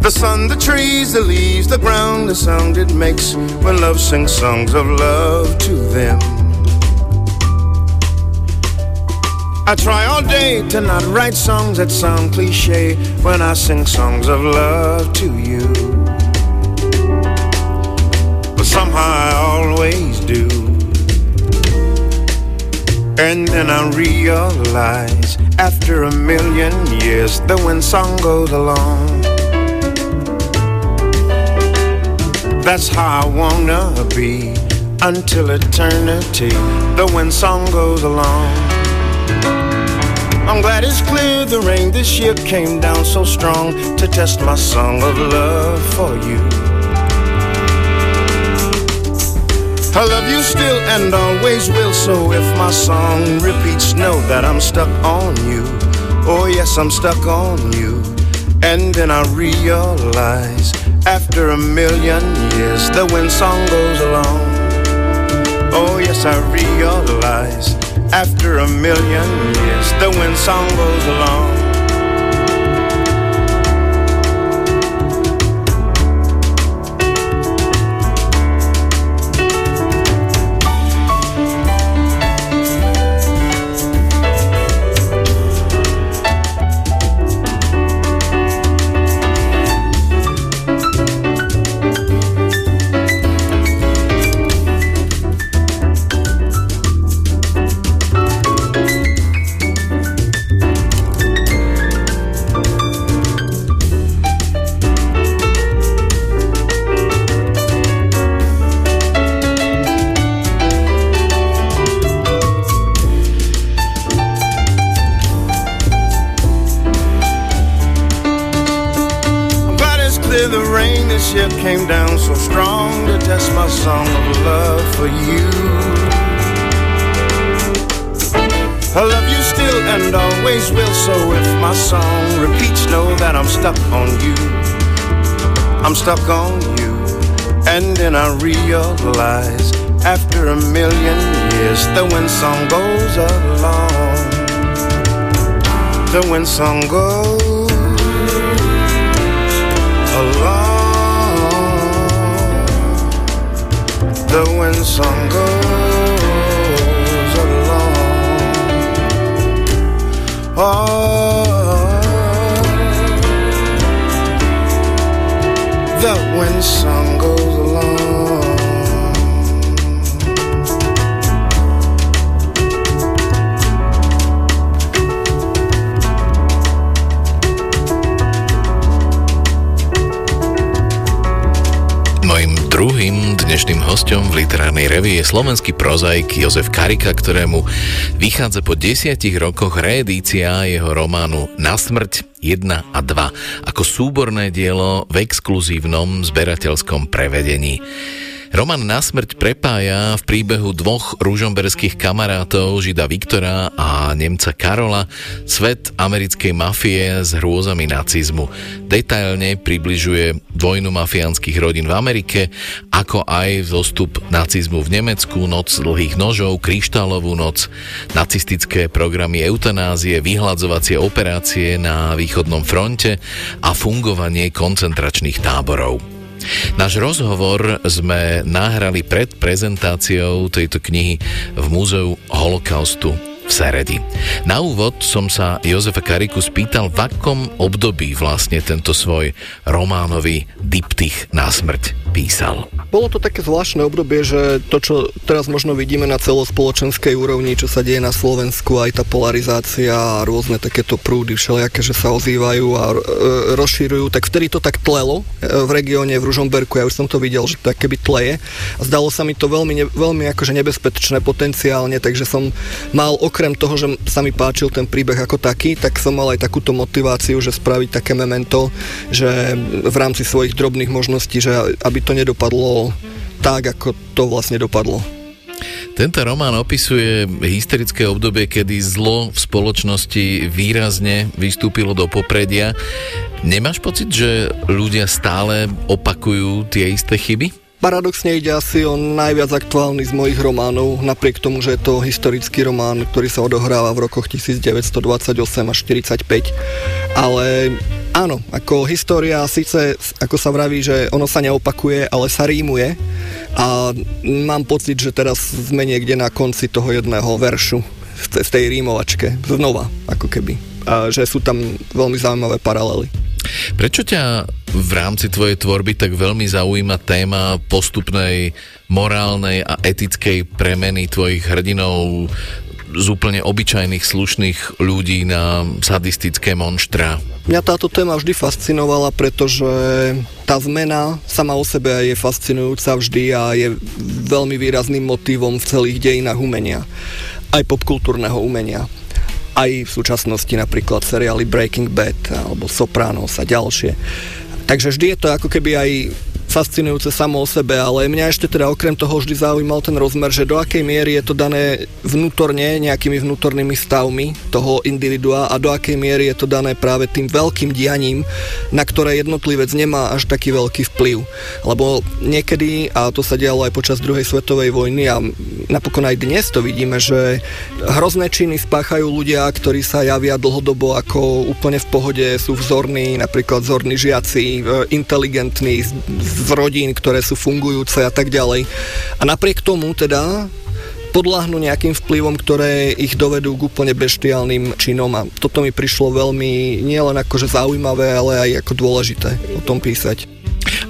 The sun, the trees, the leaves, the ground, the sound it makes when love sings songs of love to them. I try all day to not write songs that sound cliche when I sing songs of love to you. But somehow I always do. And then I realize after a million years that when song goes along, that's how I wanna be until eternity. The wind song goes along. I'm glad it's clear the rain this year came down so strong to test my song of love for you. I love you still and always will, so if my song repeats, know that I'm stuck on you. Oh, yes, I'm stuck on you. And then I realize after a million years the wind song goes along, oh, yes, I realize after a million years, the wind song goes along. The literárnej revii je slovenský prozaik Jozef Karika, ktorému vychádza po desiatich rokoch reedícia jeho románu Na smrť 1 a 2 ako súborné dielo v exkluzívnom zberateľskom prevedení. Roman na smrť prepája v príbehu dvoch ružomberských kamarátov, žida Viktora a Nemca Karola, svet americkej mafie s hrôzami nacizmu. Detailne približuje vojnu mafiánskych rodín v Amerike, ako aj zostup nacizmu v Nemecku, noc dlhých nožov, kryštálovú noc, nacistické programy eutanázie, vyhľadzovacie operácie na východnom fronte a fungovanie koncentračných táborov. Náš rozhovor sme nahrali pred prezentáciou tejto knihy v Múzeu holokaustu v Seredi. Na úvod som sa Jozefa Kariku spýtal, v akom období vlastne tento svoj románový diptych na smrť písal. Bolo to také zvláštne obdobie, že to, čo teraz možno vidíme na celospoločenskej úrovni, čo sa deje na Slovensku, aj tá polarizácia a rôzne takéto prúdy všelijaké, že sa ozývajú a e, rozšírujú, tak vtedy to tak tlelo e, v regióne, v Ružomberku, ja už som to videl, že to keby tleje. A zdalo sa mi to veľmi, veľmi akože nebezpečné potenciálne, takže som mal okrem toho, že sa mi páčil ten príbeh ako taký, tak som mal aj takúto motiváciu, že spraviť také memento, že v rámci svojich drobných možností, že aby to nedopadlo tak, ako to vlastne dopadlo. Tento román opisuje historické obdobie, kedy zlo v spoločnosti výrazne vystúpilo do popredia. Nemáš pocit, že ľudia stále opakujú tie isté chyby? Paradoxne ide asi o najviac aktuálny z mojich románov, napriek tomu, že je to historický román, ktorý sa odohráva v rokoch 1928 až 45. Ale Áno, ako história síce, ako sa vraví, že ono sa neopakuje, ale sa rímuje a mám pocit, že teraz sme niekde na konci toho jedného veršu z tej rímovačke, znova, ako keby. A že sú tam veľmi zaujímavé paralely. Prečo ťa v rámci tvojej tvorby tak veľmi zaujíma téma postupnej morálnej a etickej premeny tvojich hrdinov z úplne obyčajných slušných ľudí na sadistické monštra? Mňa táto téma vždy fascinovala, pretože tá zmena sama o sebe je fascinujúca vždy a je veľmi výrazným motivom v celých dejinách umenia. Aj popkultúrneho umenia aj v súčasnosti napríklad seriály Breaking Bad alebo Sopranos a ďalšie. Takže vždy je to ako keby aj fascinujúce samo o sebe, ale mňa ešte teda okrem toho vždy zaujímal ten rozmer, že do akej miery je to dané vnútorne, nejakými vnútornými stavmi toho individua a do akej miery je to dané práve tým veľkým dianím, na ktoré jednotlivec nemá až taký veľký vplyv. Lebo niekedy, a to sa dialo aj počas druhej svetovej vojny a napokon aj dnes to vidíme, že hrozné činy spáchajú ľudia, ktorí sa javia dlhodobo ako úplne v pohode, sú vzorní, napríklad vzorní žiaci, e, inteligentní, z rodín, ktoré sú fungujúce a tak ďalej. A napriek tomu teda podľahnú nejakým vplyvom, ktoré ich dovedú k úplne beštiálnym činom a toto mi prišlo veľmi nielen akože zaujímavé, ale aj ako dôležité o tom písať.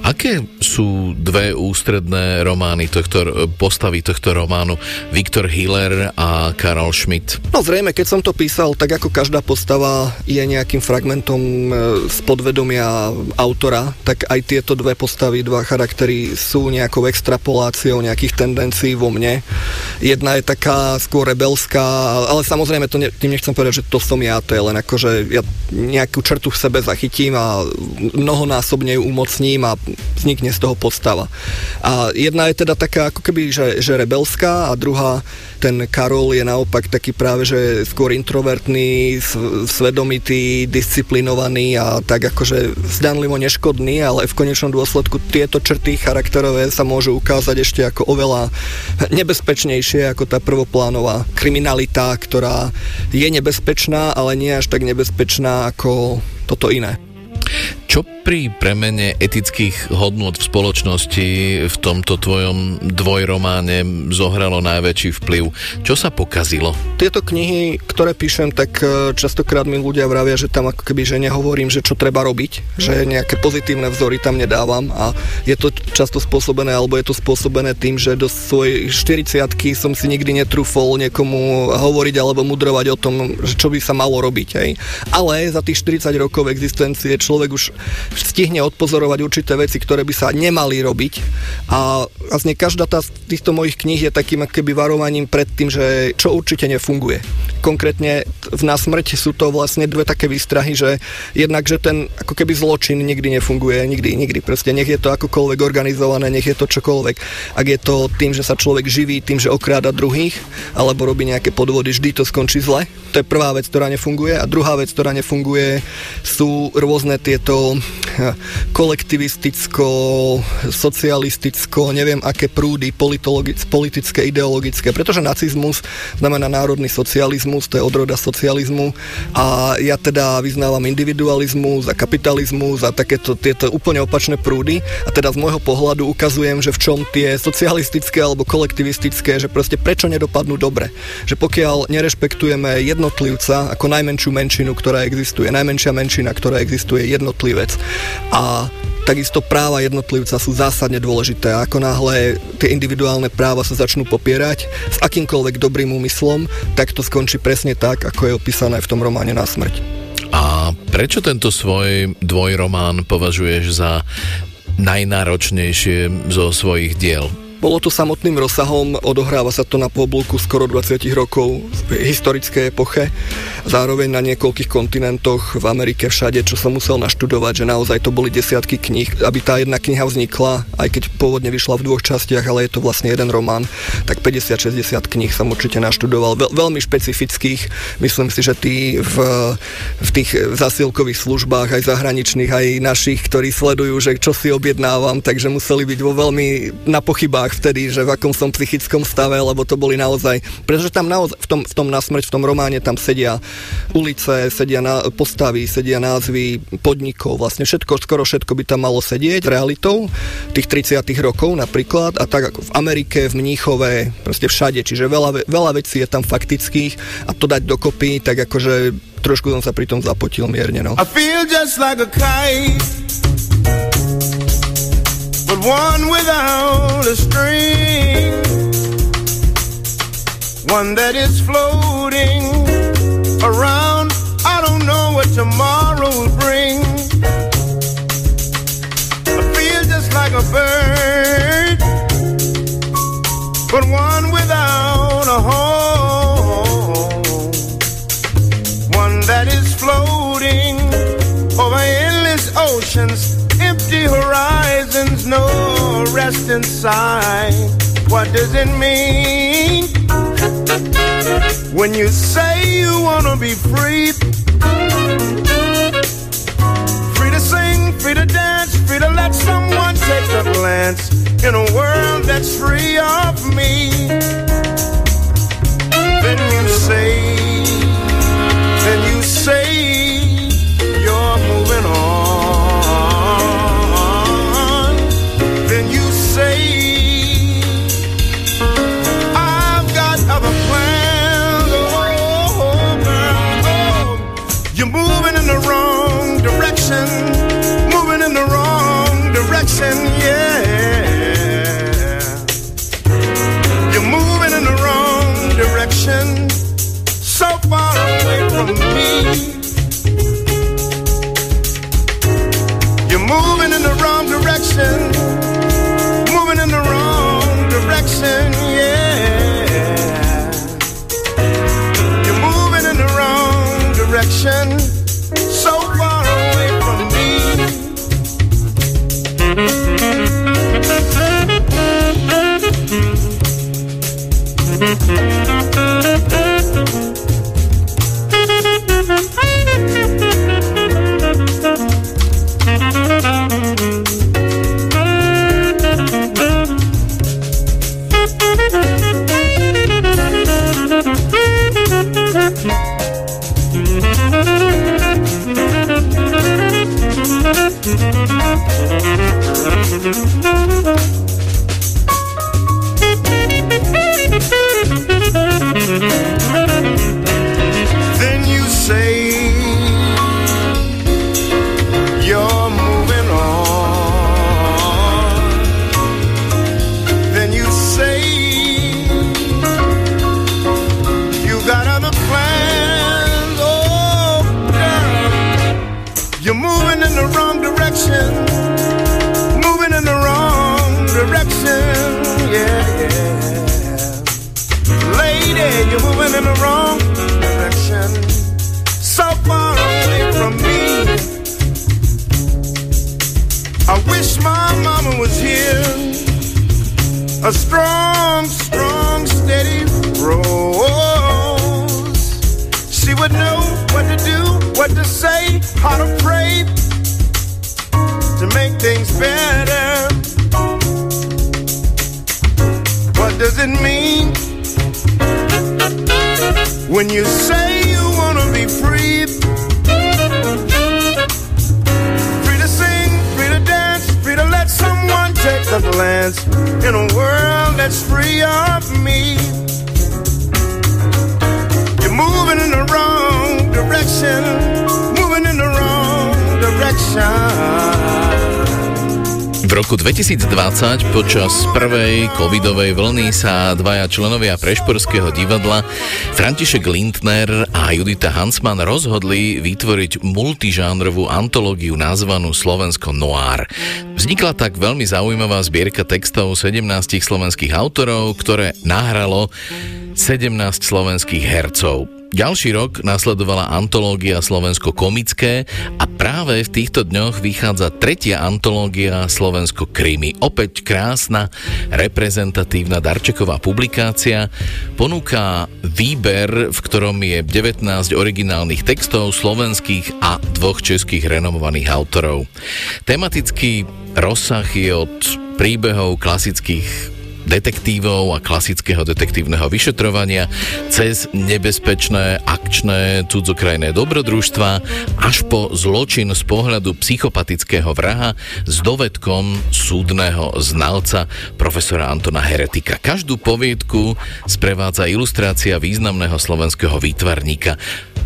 Aké sú dve ústredné romány tohto, postavy tohto románu? Viktor Hiller a Karol Schmidt. No zrejme, keď som to písal, tak ako každá postava je nejakým fragmentom e, z podvedomia autora, tak aj tieto dve postavy, dva charaktery sú nejakou extrapoláciou nejakých tendencií vo mne. Jedna je taká skôr rebelská, ale samozrejme to ne, tým nechcem povedať, že to som ja, to je len ako, že ja nejakú črtu v sebe zachytím a mnohonásobne ju umocním a vznikne z toho postava. A jedna je teda taká ako keby, že, že rebelská a druhá, ten Karol je naopak taký práve, že skôr introvertný, svedomitý, disciplinovaný a tak akože zdanlivo neškodný, ale v konečnom dôsledku tieto črty charakterové sa môžu ukázať ešte ako oveľa nebezpečnejšie ako tá prvoplánová kriminalita, ktorá je nebezpečná, ale nie až tak nebezpečná ako toto iné. Čo pri premene etických hodnot v spoločnosti v tomto tvojom dvojrománe zohralo najväčší vplyv? Čo sa pokazilo? Tieto knihy, ktoré píšem, tak e, častokrát mi ľudia vravia, že tam ako keby, že nehovorím, že čo treba robiť, že nejaké pozitívne vzory tam nedávam a je to často spôsobené, alebo je to spôsobené tým, že do svojej 40 som si nikdy netrúfol niekomu hovoriť alebo mudrovať o tom, že čo by sa malo robiť. Hej. Ale za tých 40 rokov existencie človek už stihne odpozorovať určité veci, ktoré by sa nemali robiť. A vlastne každá tá z týchto mojich kníh je takým keby varovaním pred tým, že čo určite nefunguje. konkrétne v násmrť sú to vlastne dve také výstrahy, že jednak, že ten ako keby zločin nikdy nefunguje, nikdy, nikdy. Proste nech je to akokoľvek organizované, nech je to čokoľvek. Ak je to tým, že sa človek živí, tým, že okráda druhých, alebo robí nejaké podvody, vždy to skončí zle. To je prvá vec, ktorá nefunguje. A druhá vec, ktorá nefunguje, sú rôzne tieto eh, kolektivisticko, socialisticko, neviem aké prúdy, politické, ideologické, pretože nacizmus znamená národný socializmus, to je odroda socializmu a ja teda vyznávam individualizmus a kapitalizmus a takéto tieto úplne opačné prúdy a teda z môjho pohľadu ukazujem, že v čom tie socialistické alebo kolektivistické, že proste prečo nedopadnú dobre. Že pokiaľ nerešpektujeme jednotlivca ako najmenšiu menšinu, ktorá existuje, najmenšia menšina, ktorá existuje, jednotlivec a Takisto práva jednotlivca sú zásadne dôležité. Ako náhle tie individuálne práva sa začnú popierať s akýmkoľvek dobrým úmyslom, tak to skončí presne tak, ako je opísané v tom románe na smrť. A prečo tento svoj dvojromán považuješ za najnáročnejšie zo svojich diel? Bolo to samotným rozsahom, odohráva sa to na poblúku skoro 20 rokov v historickej epoche, zároveň na niekoľkých kontinentoch v Amerike všade, čo som musel naštudovať, že naozaj to boli desiatky kníh, aby tá jedna kniha vznikla, aj keď pôvodne vyšla v dvoch častiach, ale je to vlastne jeden román, tak 50-60 kníh som určite naštudoval, Veľ, veľmi špecifických, myslím si, že tí v, v tých zasilkových službách, aj zahraničných, aj našich, ktorí sledujú, že čo si objednávam, takže museli byť vo veľmi na pochybách vtedy, že v akom som psychickom stave, lebo to boli naozaj, pretože tam naozaj, v tom, v tom nasmrť, v tom románe tam sedia ulice, sedia na, postavy, sedia názvy podnikov, vlastne všetko, skoro všetko by tam malo sedieť realitou tých 30 rokov napríklad. A tak ako v Amerike, v Mníchove, proste všade, čiže veľa, veľa vecí je tam faktických a to dať dokopy, tak akože trošku som sa pri tom zapotil mierne, no. I feel just like a kite but one without a string, one that is floating around. I don't know what tomorrow will bring. I feel just like a bird, but one without a home, oceans empty horizons, no rest inside. What does it mean when you say you wanna be free? Free to sing, free to dance, free to let someone take a glance in a world that's free of me. Then you say, that's free of me. You're moving in the wrong direction, moving in the wrong direction. Roku 2020 počas prvej covidovej vlny sa dvaja členovia Prešporského divadla František Lindner a Judita Hansman rozhodli vytvoriť multižánrovú antológiu nazvanú Slovensko Noir. Vznikla tak veľmi zaujímavá zbierka textov 17 slovenských autorov, ktoré nahralo 17 slovenských hercov. Ďalší rok nasledovala antológia Slovensko komické a práve v týchto dňoch vychádza tretia antológia Slovensko krimi. Opäť krásna, reprezentatívna darčeková publikácia. Ponúka výber, v ktorom je 19 originálnych textov slovenských a dvoch českých renomovaných autorov. Tematický rozsah je od príbehov klasických detektívov a klasického detektívneho vyšetrovania cez nebezpečné akčné cudzokrajné dobrodružstva až po zločin z pohľadu psychopatického vraha s dovedkom súdneho znalca profesora Antona Heretika. Každú poviedku sprevádza ilustrácia významného slovenského výtvarníka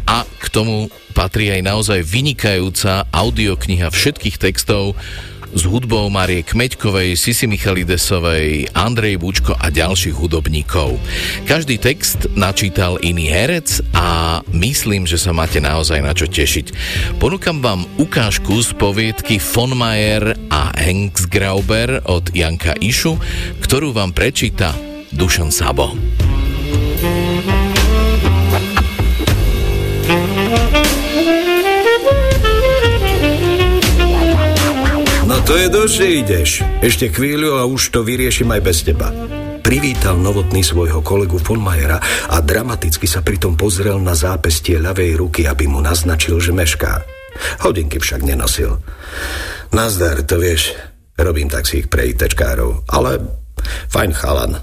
a k tomu patrí aj naozaj vynikajúca audiokniha všetkých textov s hudbou Marie Kmeďkovej, Sisi Michalidesovej, Andrej Bučko a ďalších hudobníkov. Každý text načítal iný herec a myslím, že sa máte naozaj na čo tešiť. Ponúkam vám ukážku z poviedky Von Mayer a Grauber od Janka Išu, ktorú vám prečíta Dušan Sabo. To je dosť, ideš. Ešte chvíľu a už to vyriešim aj bez teba. Privítal novotný svojho kolegu von Majera a dramaticky sa pritom pozrel na zápestie ľavej ruky, aby mu naznačil, že mešká. Hodinky však nenosil. Nazdar, to vieš, robím taxík pre ITčkárov, ale fajn chalan.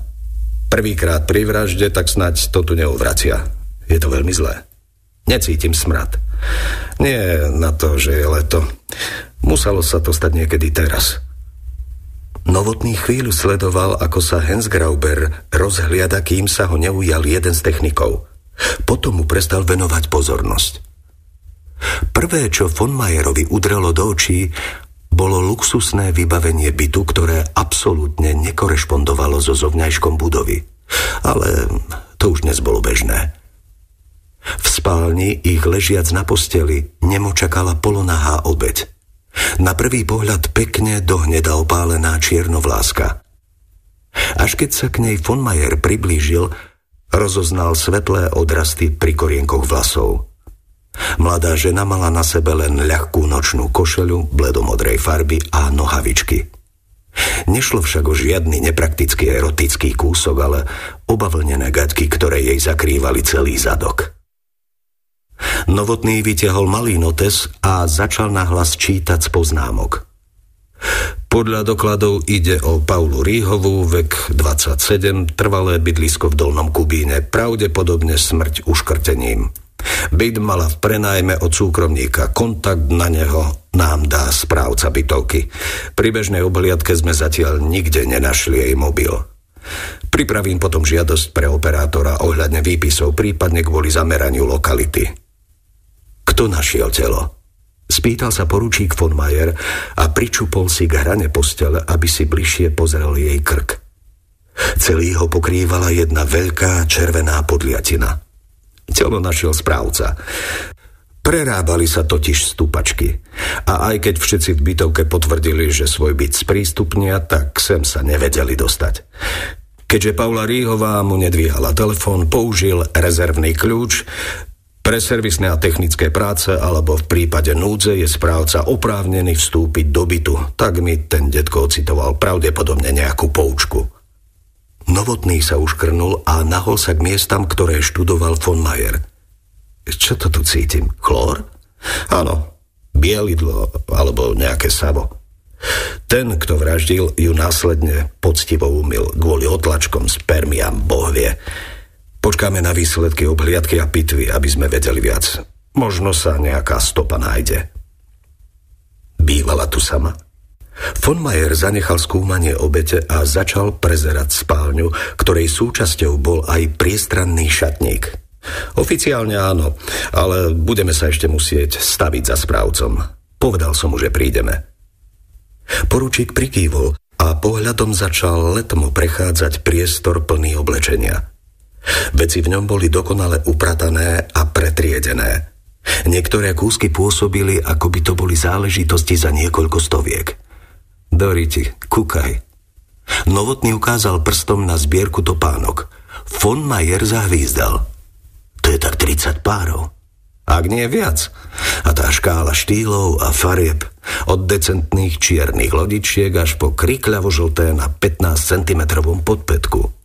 Prvýkrát pri vražde, tak snať to tu neuvracia. Je to veľmi zlé. Necítim smrad. Nie na to, že je leto. Muselo sa to stať niekedy teraz. Novotný chvíľu sledoval, ako sa Hans Grauber rozhliada, kým sa ho neujal jeden z technikov. Potom mu prestal venovať pozornosť. Prvé, čo von Majerovi udrelo do očí, bolo luxusné vybavenie bytu, ktoré absolútne nekorešpondovalo so zovňajškom budovy. Ale to už dnes bolo bežné. V spálni ich ležiac na posteli nemo čakala polonahá obeď. Na prvý pohľad pekne dohneda opálená čiernovláska. Až keď sa k nej von Mayer priblížil, rozoznal svetlé odrasty pri korienkoch vlasov. Mladá žena mala na sebe len ľahkú nočnú košelu, bledomodrej farby a nohavičky. Nešlo však o žiadny nepraktický erotický kúsok, ale obavlnené gaťky, ktoré jej zakrývali celý zadok. Novotný vytiahol malý notes a začal nahlas čítať z poznámok. Podľa dokladov ide o Paulu Ríhovú, vek 27, trvalé bydlisko v Dolnom Kubíne, pravdepodobne smrť uškrtením. Byt mala v prenajme od súkromníka. Kontakt na neho nám dá správca bytovky. Pri bežnej obhliadke sme zatiaľ nikde nenašli jej mobil. Pripravím potom žiadosť pre operátora ohľadne výpisov, prípadne kvôli zameraniu lokality. Kto našiel telo? Spýtal sa poručík von Mayer a pričupol si k hrane postele, aby si bližšie pozrel jej krk. Celý ho pokrývala jedna veľká červená podliatina. Telo našiel správca. Prerábali sa totiž stupačky. A aj keď všetci v bytovke potvrdili, že svoj byt sprístupnia, tak sem sa nevedeli dostať. Keďže Paula Ríhová mu nedvíhala telefón, použil rezervný kľúč, pre servisné a technické práce alebo v prípade núdze je správca oprávnený vstúpiť do bytu. Tak mi ten detko ocitoval pravdepodobne nejakú poučku. Novotný sa uškrnul a nahol sa k miestam, ktoré študoval von Mayer. Čo to tu cítim? Chlór? Áno, bielidlo alebo nejaké savo. Ten, kto vraždil, ju následne poctivo umil kvôli otlačkom spermiam, boh vie. Počkáme na výsledky obhliadky a pitvy, aby sme vedeli viac. Možno sa nejaká stopa nájde. Bývala tu sama? Von Mayer zanechal skúmanie obete a začal prezerať spálňu, ktorej súčasťou bol aj priestranný šatník. Oficiálne áno, ale budeme sa ešte musieť staviť za správcom. Povedal som mu, že prídeme. Poručík prikývol a pohľadom začal letmo prechádzať priestor plný oblečenia. Veci v ňom boli dokonale upratané a pretriedené. Niektoré kúsky pôsobili, ako by to boli záležitosti za niekoľko stoviek. Doriti, kúkaj. Novotný ukázal prstom na zbierku topánok. Von Mayer zahvízdal. To je tak 30 párov. Ak nie viac. A tá škála štýlov a farieb od decentných čiernych lodičiek až po krikľavo žlté na 15 cm podpetku.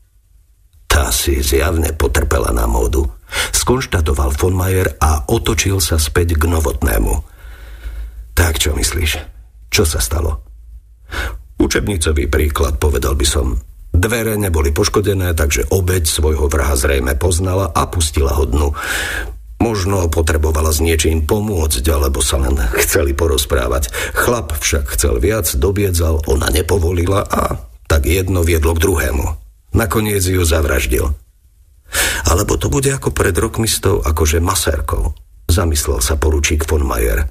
Tá si zjavne potrpela na módu. Skonštatoval von Mayer a otočil sa späť k novotnému. Tak čo myslíš? Čo sa stalo? Učebnicový príklad, povedal by som. Dvere neboli poškodené, takže obeď svojho vraha zrejme poznala a pustila ho dnu. Možno potrebovala s niečím pomôcť, alebo sa len chceli porozprávať. Chlap však chcel viac, dobiedzal, ona nepovolila a tak jedno viedlo k druhému. Nakoniec ju zavraždil. Alebo to bude ako pred rokmi s tou akože masérkou. Zamyslel sa poručík von Mayer.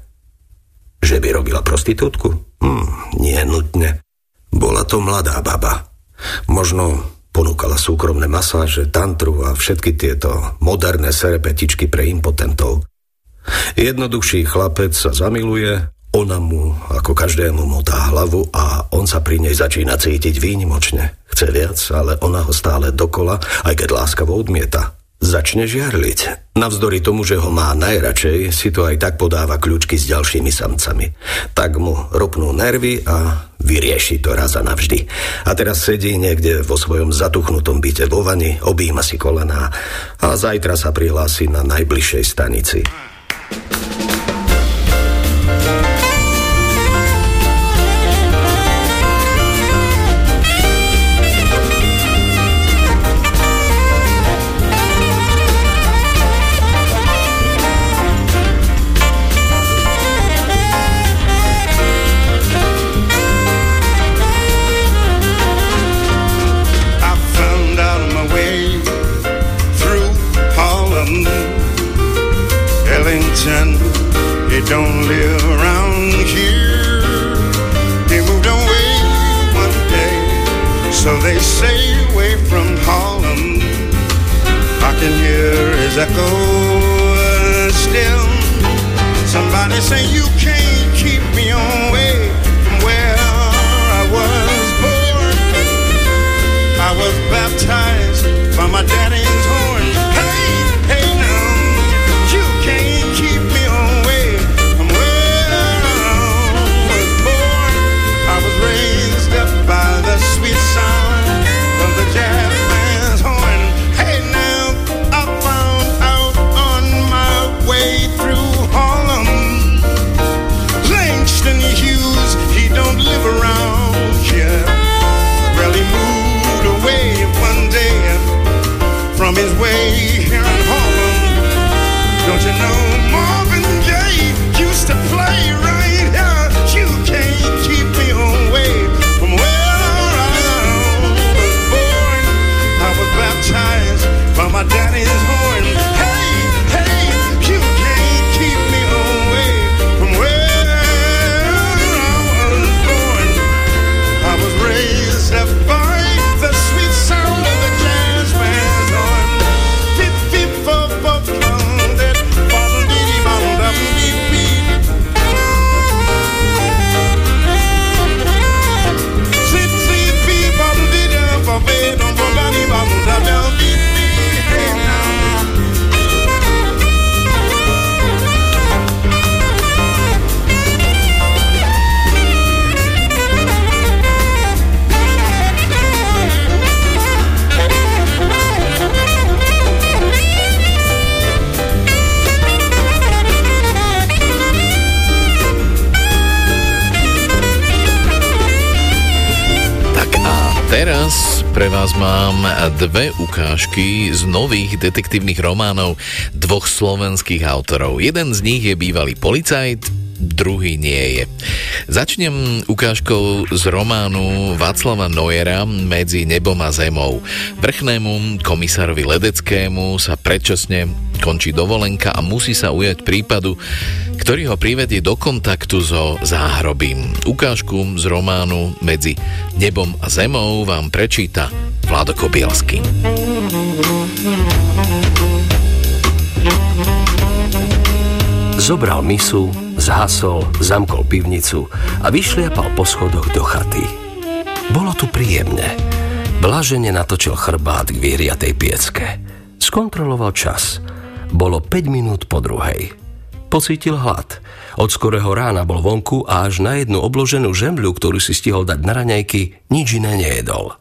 Že by robila prostitútku? Hm, nie nutne. Bola to mladá baba. Možno ponúkala súkromné masáže, tantru a všetky tieto moderné serepetičky pre impotentov. Jednoduchší chlapec sa zamiluje, ona mu ako každému motá hlavu a on sa pri nej začína cítiť výnimočne. Chce viac, ale ona ho stále dokola, aj keď láskavo odmieta. Začne žiarliť. Navzdory tomu, že ho má najradšej, si to aj tak podáva kľúčky s ďalšími samcami. Tak mu ropnú nervy a vyrieši to raz a navždy. A teraz sedí niekde vo svojom zatuchnutom byte vo vani, objíma si kolená a zajtra sa prihlási na najbližšej stanici. Don't live around here. He moved away one day, so they say away from Harlem. I can hear his echo still. Somebody say you can't keep me away from where I was born. I was baptized by my daddy's Teraz pre vás mám dve ukážky z nových detektívnych románov dvoch slovenských autorov. Jeden z nich je bývalý policajt, druhý nie je. Začnem ukážkou z románu Václava Nojera Medzi nebom a zemou. Vrchnému komisárovi Ledeckému sa predčasne končí dovolenka a musí sa ujať prípadu, ktorý ho privedie do kontaktu so záhrobím. Ukážku z románu Medzi nebom a zemou vám prečíta Vlado Kobielsky. Zobral misu, zhasol, zamkol pivnicu a vyšliapal po schodoch do chaty. Bolo tu príjemne. Blažene natočil chrbát k vyhriatej piecke. Skontroloval čas. Bolo 5 minút po druhej. Pocítil hlad. Od skorého rána bol vonku a až na jednu obloženú žemľu, ktorú si stihol dať na raňajky, nič iné nejedol.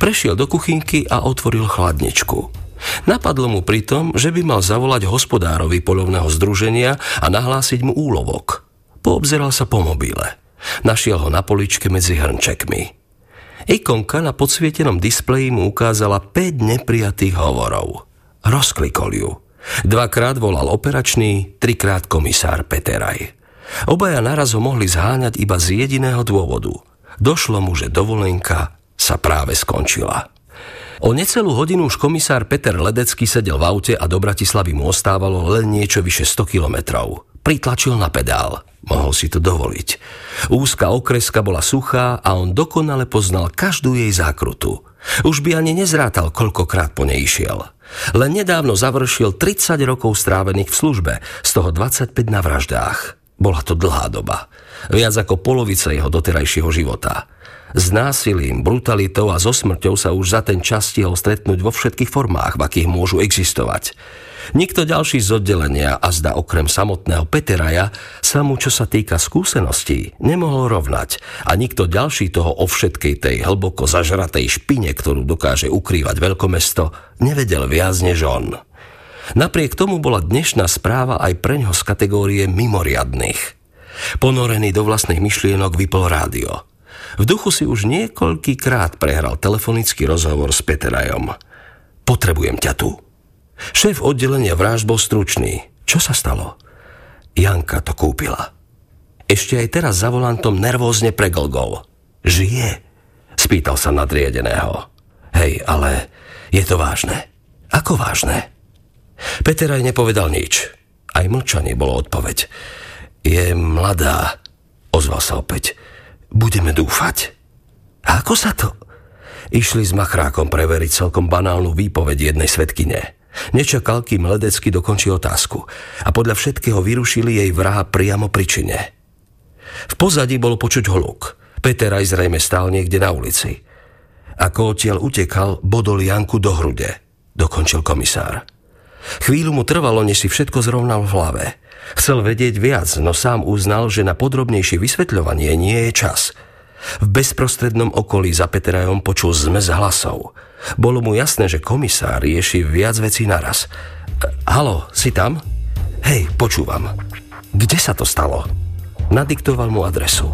Prešiel do kuchynky a otvoril chladničku. Napadlo mu pritom, že by mal zavolať hospodárovi polovného združenia a nahlásiť mu úlovok. Poobzeral sa po mobile. Našiel ho na poličke medzi hrnčekmi. Ikonka na podsvietenom displeji mu ukázala 5 neprijatých hovorov. Rozklikol ju. Dvakrát volal operačný, trikrát komisár Peteraj. Obaja naraz ho mohli zháňať iba z jediného dôvodu. Došlo mu, že dovolenka sa práve skončila. O necelú hodinu už komisár Peter Ledecký sedel v aute a do Bratislavy mu ostávalo len niečo vyše 100 kilometrov. Pritlačil na pedál. Mohol si to dovoliť. Úzka okreska bola suchá a on dokonale poznal každú jej zákrutu. Už by ani nezrátal, koľkokrát po nej išiel. Len nedávno završil 30 rokov strávených v službe, z toho 25 na vraždách. Bola to dlhá doba. Viac ako polovica jeho doterajšieho života. S násilím, brutalitou a so smrťou sa už za ten čas stihol stretnúť vo všetkých formách, v akých môžu existovať. Nikto ďalší z oddelenia a zda okrem samotného Peteraja sa mu, čo sa týka skúseností, nemohol rovnať a nikto ďalší toho o všetkej tej hlboko zažratej špine, ktorú dokáže ukrývať veľkomesto, nevedel viac než on. Napriek tomu bola dnešná správa aj preňho z kategórie mimoriadných. Ponorený do vlastných myšlienok vypol rádio. V duchu si už niekoľkýkrát prehral telefonický rozhovor s Peterajom. Potrebujem ťa tu. Šéf oddelenia vražd bol stručný. Čo sa stalo? Janka to kúpila. Ešte aj teraz za volantom nervózne preglgol. Žije? Spýtal sa nadriedeného. Hej, ale je to vážne. Ako vážne? Peteraj nepovedal nič. Aj mlčanie bolo odpoveď. Je mladá, ozval sa opäť. Budeme dúfať. A ako sa to? Išli s machrákom preveriť celkom banálnu výpoveď jednej svetkine. Nečakal, kým Ledecky dokončí otázku a podľa všetkého vyrušili jej vraha priamo pri čine. V pozadí bolo počuť holúk. Peter aj zrejme stál niekde na ulici. Ako odtiaľ utekal, bodol Janku do hrude. Dokončil komisár. Chvíľu mu trvalo, než si všetko zrovnal v hlave. Chcel vedieť viac, no sám uznal, že na podrobnejšie vysvetľovanie nie je čas. V bezprostrednom okolí za Peterajom počul zmes hlasov. Bolo mu jasné, že komisár rieši viac vecí naraz. Halo, si tam? Hej, počúvam. Kde sa to stalo? Nadiktoval mu adresu.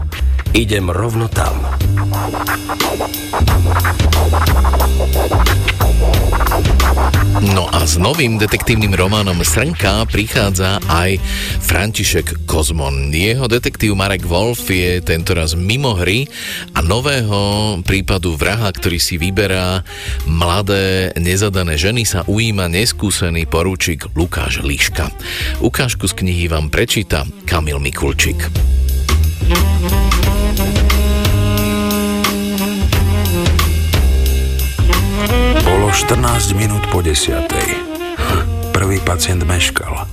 Idem rovno tam. No a s novým detektívnym románom Srnka prichádza aj František Kozmon. Jeho detektív Marek Wolf je tentoraz mimo hry a nového prípadu vraha, ktorý si vyberá mladé nezadané ženy sa ujíma neskúsený poručík Lukáš Liška. Ukážku z knihy vám prečíta Kamil Mikulčík. 14 minút po desiatej. Prvý pacient meškal.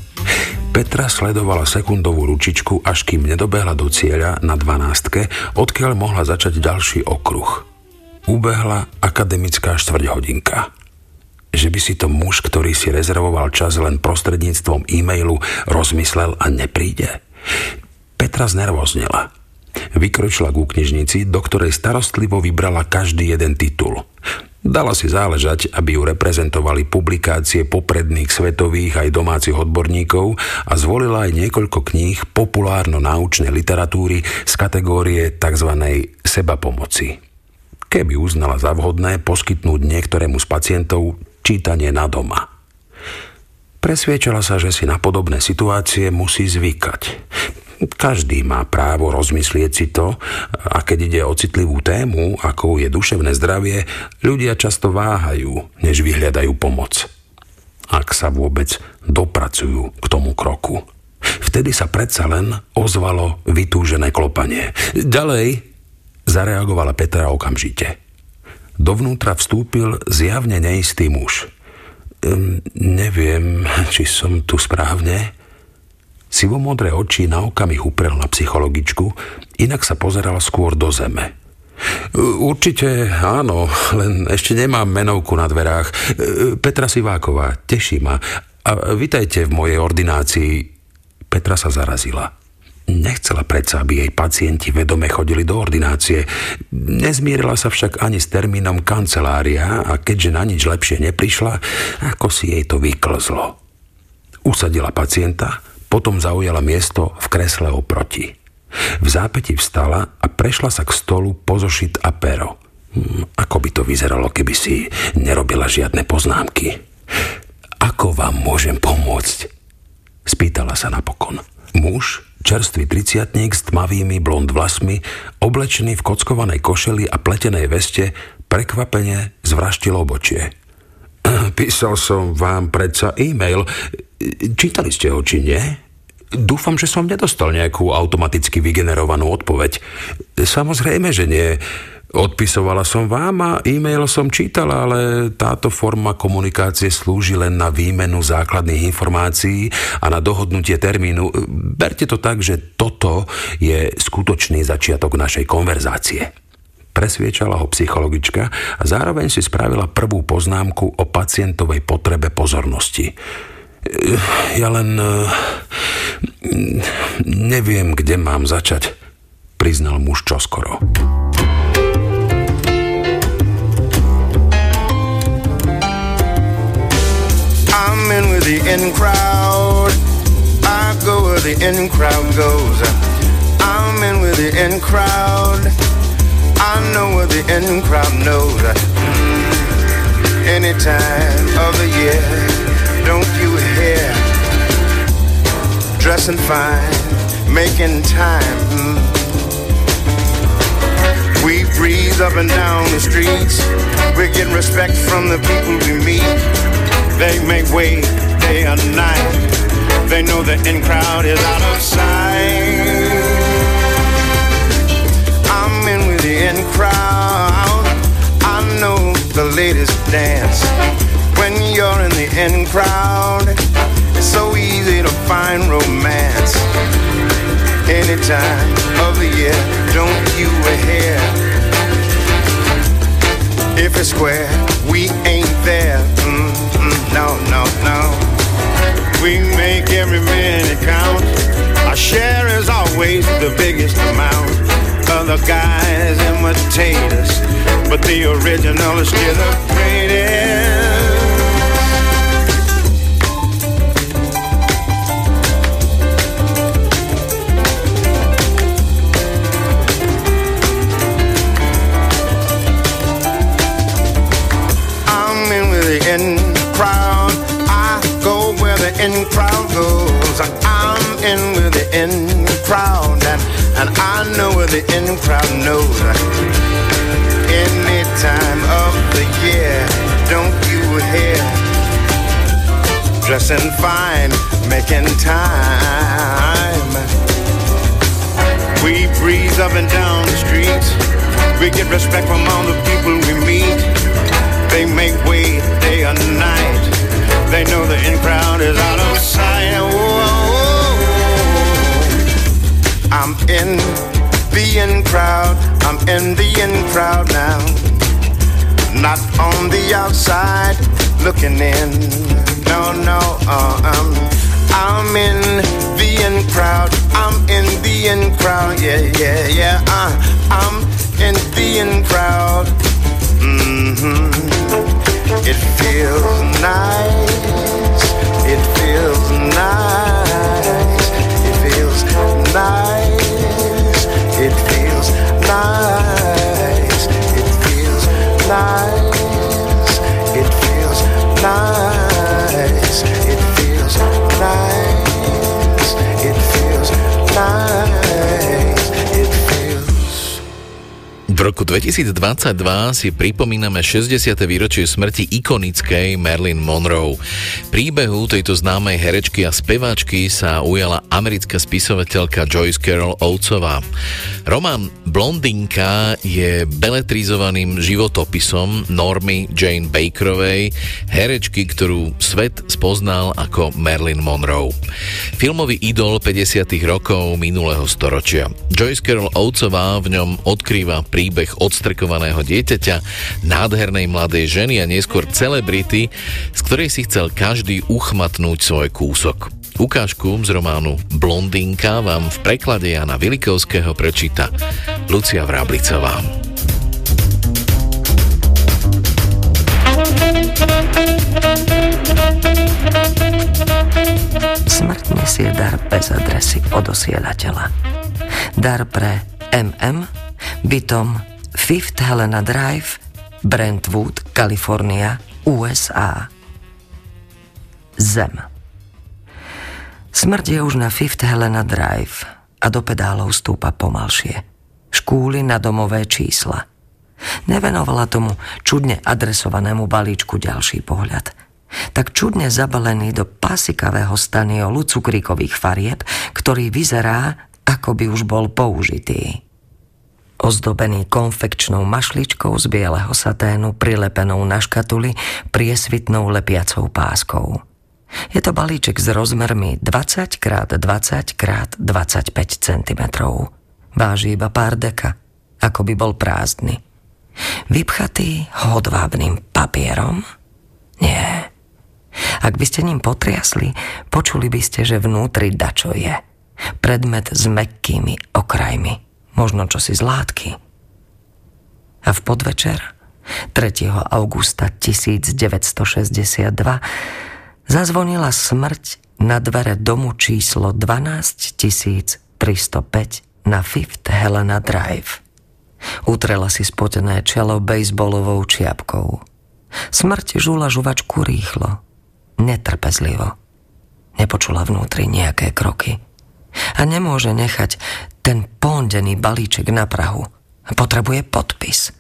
Petra sledovala sekundovú ručičku, až kým nedobehla do cieľa na dvanástke, odkiaľ mohla začať ďalší okruh. Ubehla akademická štvrťhodinka. Že by si to muž, ktorý si rezervoval čas len prostredníctvom e-mailu, rozmyslel a nepríde. Petra znervoznila. Vykročila ku knižnici, do ktorej starostlivo vybrala každý jeden titul. Dala si záležať, aby ju reprezentovali publikácie popredných svetových aj domácich odborníkov a zvolila aj niekoľko kníh populárno-náučnej literatúry z kategórie tzv. seba pomoci. keby uznala za vhodné poskytnúť niektorému z pacientov čítanie na doma. Presviečala sa, že si na podobné situácie musí zvykať. Každý má právo rozmyslieť si to a keď ide o citlivú tému, ako je duševné zdravie, ľudia často váhajú, než vyhľadajú pomoc. Ak sa vôbec dopracujú k tomu kroku. Vtedy sa predsa len ozvalo vytúžené klopanie. Ďalej zareagovala Petra okamžite. Dovnútra vstúpil zjavne neistý muž. Ehm, neviem, či som tu správne. Sivomodré oči na okamih uprel na psychologičku, inak sa pozeral skôr do zeme. Určite áno, len ešte nemám menovku na dverách. Petra Siváková, teší ma. A vitajte v mojej ordinácii. Petra sa zarazila. Nechcela predsa, aby jej pacienti vedome chodili do ordinácie. Nezmierila sa však ani s termínom kancelária a keďže na nič lepšie neprišla, ako si jej to vyklzlo. Usadila pacienta, potom zaujala miesto v kresle oproti. V zápäti vstala a prešla sa k stolu pozošit a pero. Hm, ako by to vyzeralo, keby si nerobila žiadne poznámky? Ako vám môžem pomôcť? Spýtala sa napokon. Muž, čerstvý triciatník s tmavými blond vlasmi, oblečený v kockovanej košeli a pletenej veste, prekvapene zvraštil obočie. [CLEARS THROAT] Písal som vám predsa e-mail. Čítali ste ho, či nie? Dúfam, že som nedostal nejakú automaticky vygenerovanú odpoveď. Samozrejme, že nie. Odpisovala som vám a e-mail som čítala, ale táto forma komunikácie slúži len na výmenu základných informácií a na dohodnutie termínu. Berte to tak, že toto je skutočný začiatok našej konverzácie. Presviečala ho psychologička a zároveň si spravila prvú poznámku o pacientovej potrebe pozornosti. Ja len neviem, kde mám začať, priznal muž čoskoro. I'm in with the in crowd. I go where the in crowd goes. I'm in with the in crowd. I know where the in crowd knows. Any time of the year, don't you hear? Dressing fine, making time. mm. We breeze up and down the streets. We're getting respect from the people we meet. They make way day and night. They know the in crowd is out of sight. In crowd. I know the ladies dance. When you're in the in crowd, it's so easy to find romance. Any time of the year, don't you hear? If it's square, we ain't there. Mm, mm, no, no, no. We make every minute count. Our share is always the biggest amount. Other guys imitate us, but the original is still the greatest. Know where the in crowd knows. Any time of the year, don't you hear? Dressing fine, making time. We breeze up and down the streets. We get respect from all the people we meet. They make way day and night. They know the in crowd is out of sight. Whoa. I'm in the in crowd. I'm in the in crowd now. Not on the outside looking in. No, no, uh, I'm, I'm in the in crowd. I'm in the in crowd. Yeah, yeah, yeah. Uh, I'm in the in crowd. hmm It feels nice. It feels nice. Roku 2022 si pripomíname 60. výročie smrti ikonickej Marilyn Monroe. Príbehu tejto známej herečky a speváčky sa ujala americká spisovateľka Joyce Carol Oatesová. Román Blondinka je beletrizovaným životopisom Normy Jane Bakerovej, herečky, ktorú svet spoznal ako Marilyn Monroe. Filmový idol 50. rokov minulého storočia. Joyce Carol Oatesová v ňom odkrýva príbeh odstrkovaného dieťaťa, nádhernej mladej ženy a neskôr celebrity, z ktorej si chcel každý uchmatnúť svoj kúsok. Ukážku z románu Blondinka vám v preklade Jana Vilikovského prečíta Lucia Vráblicová. Smrť nesie dar bez adresy od osielateľa. Dar pre MM, bytom Fifth Helena Drive, Brentwood, Kalifornia, USA. Zem. Smrť je už na Fifth Helena Drive a do pedálov stúpa pomalšie. Škúly na domové čísla. Nevenovala tomu čudne adresovanému balíčku ďalší pohľad – tak čudne zabalený do pasikavého staniolu cukríkových farieb, ktorý vyzerá, ako by už bol použitý ozdobený konfekčnou mašličkou z bieleho saténu prilepenou na škatuli priesvitnou lepiacou páskou. Je to balíček s rozmermi 20 x 20 x 25 cm. Váži iba pár deka, ako by bol prázdny. Vypchatý hodvábným papierom? Nie. Ak by ste ním potriasli, počuli by ste, že vnútri dačo je. Predmet s mekkými okrajmi možno čosi z látky. A v podvečer 3. augusta 1962 zazvonila smrť na dvere domu číslo 12305 na Fifth Helena Drive. Utrela si spotené čelo bejsbolovou čiapkou. Smrť žula žuvačku rýchlo, netrpezlivo. Nepočula vnútri nejaké kroky. A nemôže nechať ten pondený balíček na Prahu. Potrebuje podpis.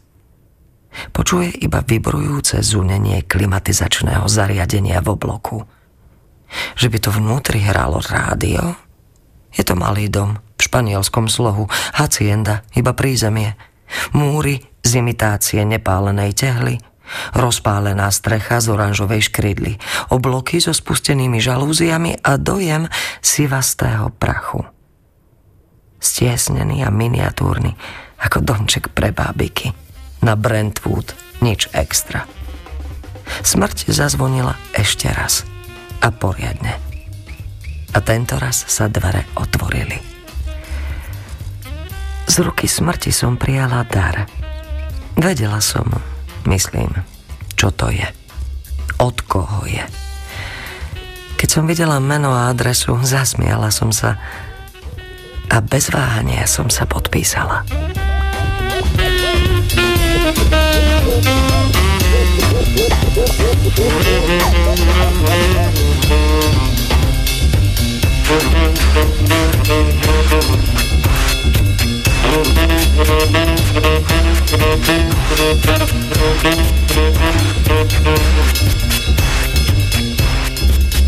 Počuje iba vybrujúce zúnenie klimatizačného zariadenia v obloku. Že by to vnútri hralo rádio? Je to malý dom v španielskom slohu, hacienda, iba prízemie. Múry z imitácie nepálenej tehly, rozpálená strecha z oranžovej škrydly, obloky so spustenými žalúziami a dojem sivastého prachu stiesnený a miniatúrny, ako domček pre bábiky. Na Brentwood nič extra. Smrť zazvonila ešte raz. A poriadne. A tento raz sa dvere otvorili. Z ruky smrti som prijala dar. Vedela som, myslím, čo to je. Od koho je. Keď som videla meno a adresu, zasmiala som sa a bez váhania som sa podpísala.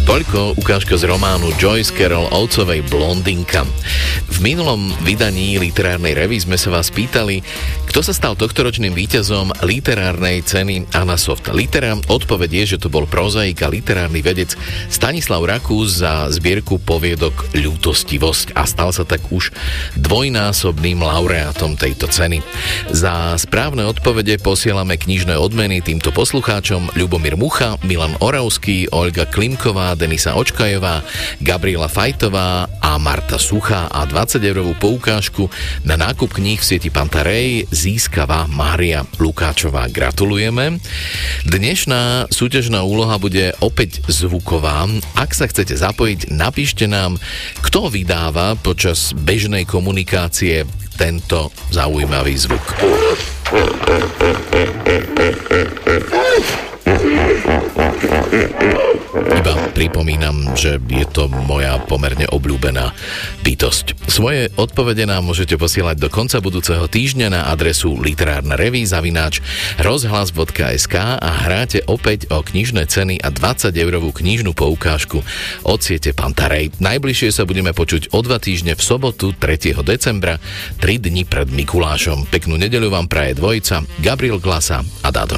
Toľko ukážka z románu Joyce Carol Olcovej Blondinka. V minulom vydaní literárnej revy sme sa vás pýtali, kto sa stal tohtoročným víťazom literárnej ceny Anasoft. Litera odpoveď je, že to bol prozaik a literárny vedec Stanislav Rakús za zbierku poviedok Ľútostivosť a stal sa tak už dvojnásobným laureátom tejto ceny. Za správne odpovede posielame knižné odmeny týmto poslucháčom Ľubomír Mucha, Milan Oravský, Olga Klimková, Denisa Očkajová, Gabriela Fajtová a Marta Suchá a 20-eurovú poukážku na nákup kníh v sieti Pantarej získava Mária Lukáčová. Gratulujeme. Dnešná súťažná úloha bude opäť zvuková. Ak sa chcete zapojiť, napíšte nám, kto vydáva počas bežnej komunikácie tento zaujímavý zvuk. Iba pripomínam, že je to moja pomerne obľúbená bytosť. Svoje odpovede nám môžete posielať do konca budúceho týždňa na adresu literárna reví zavináč rozhlas.sk a hráte opäť o knižné ceny a 20 eurovú knižnú poukážku od siete Pantarej. Najbližšie sa budeme počuť o dva týždne v sobotu 3. decembra, 3 dni pred Mikulášom. Peknú nedeľu vám praje dvojica Gabriel Glasa a Dádo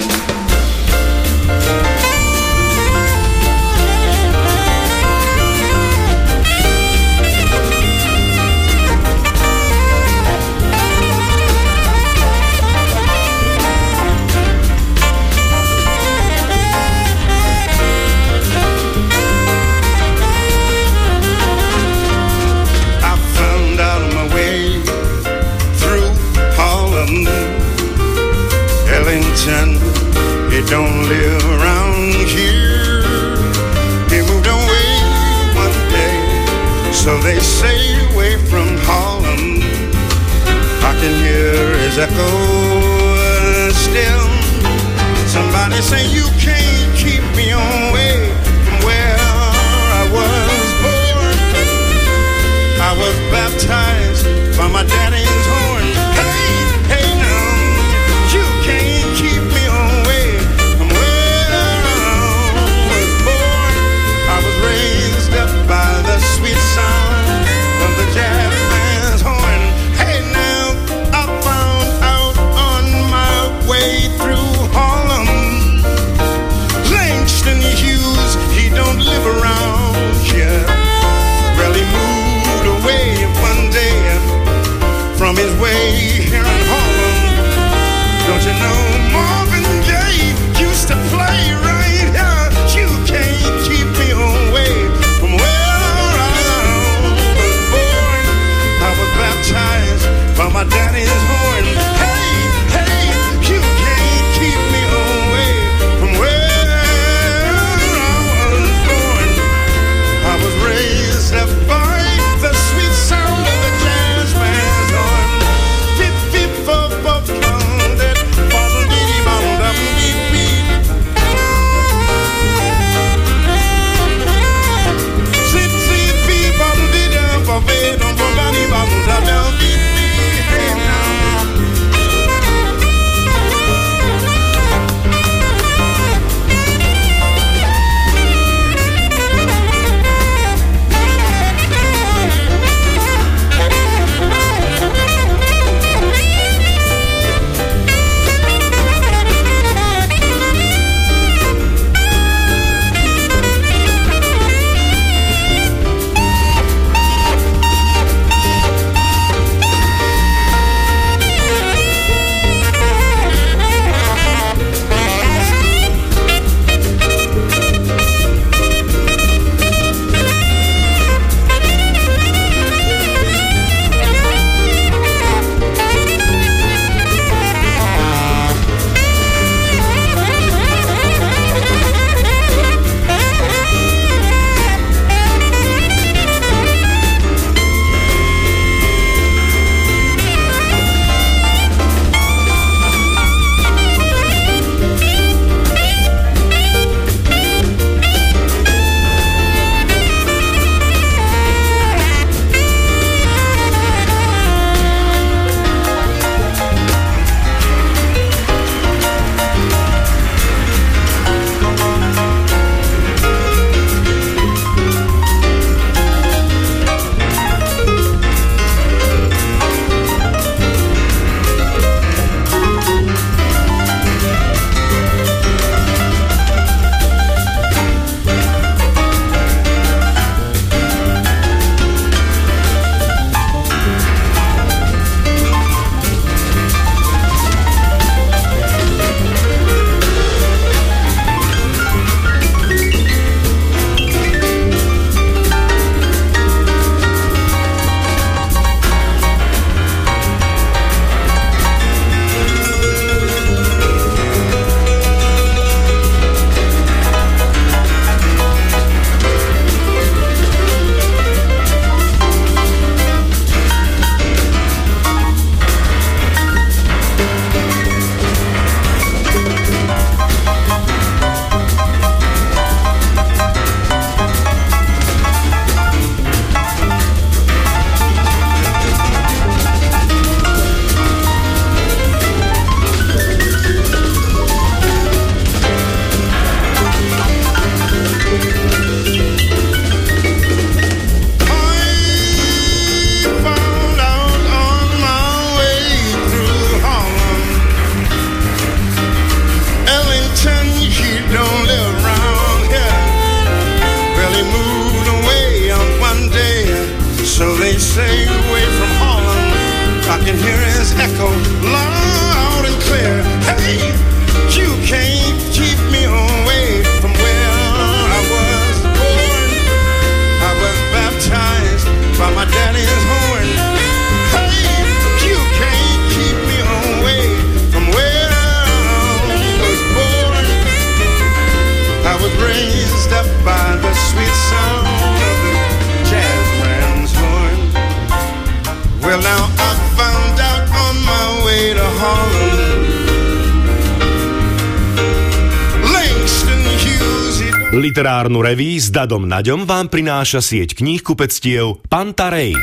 Literárnu reví s Dadom Naďom vám prináša sieť kníh kupectiev Pantarej.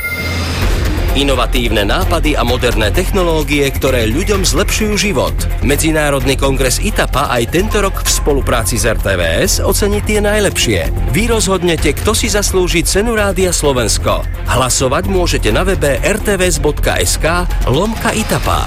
Inovatívne nápady a moderné technológie, ktoré ľuďom zlepšujú život. Medzinárodný kongres ITAPA aj tento rok v spolupráci s RTVS ocení tie najlepšie. Vy rozhodnete, kto si zaslúži cenu Rádia Slovensko. Hlasovať môžete na webe rtvs.sk lomka ITAPA.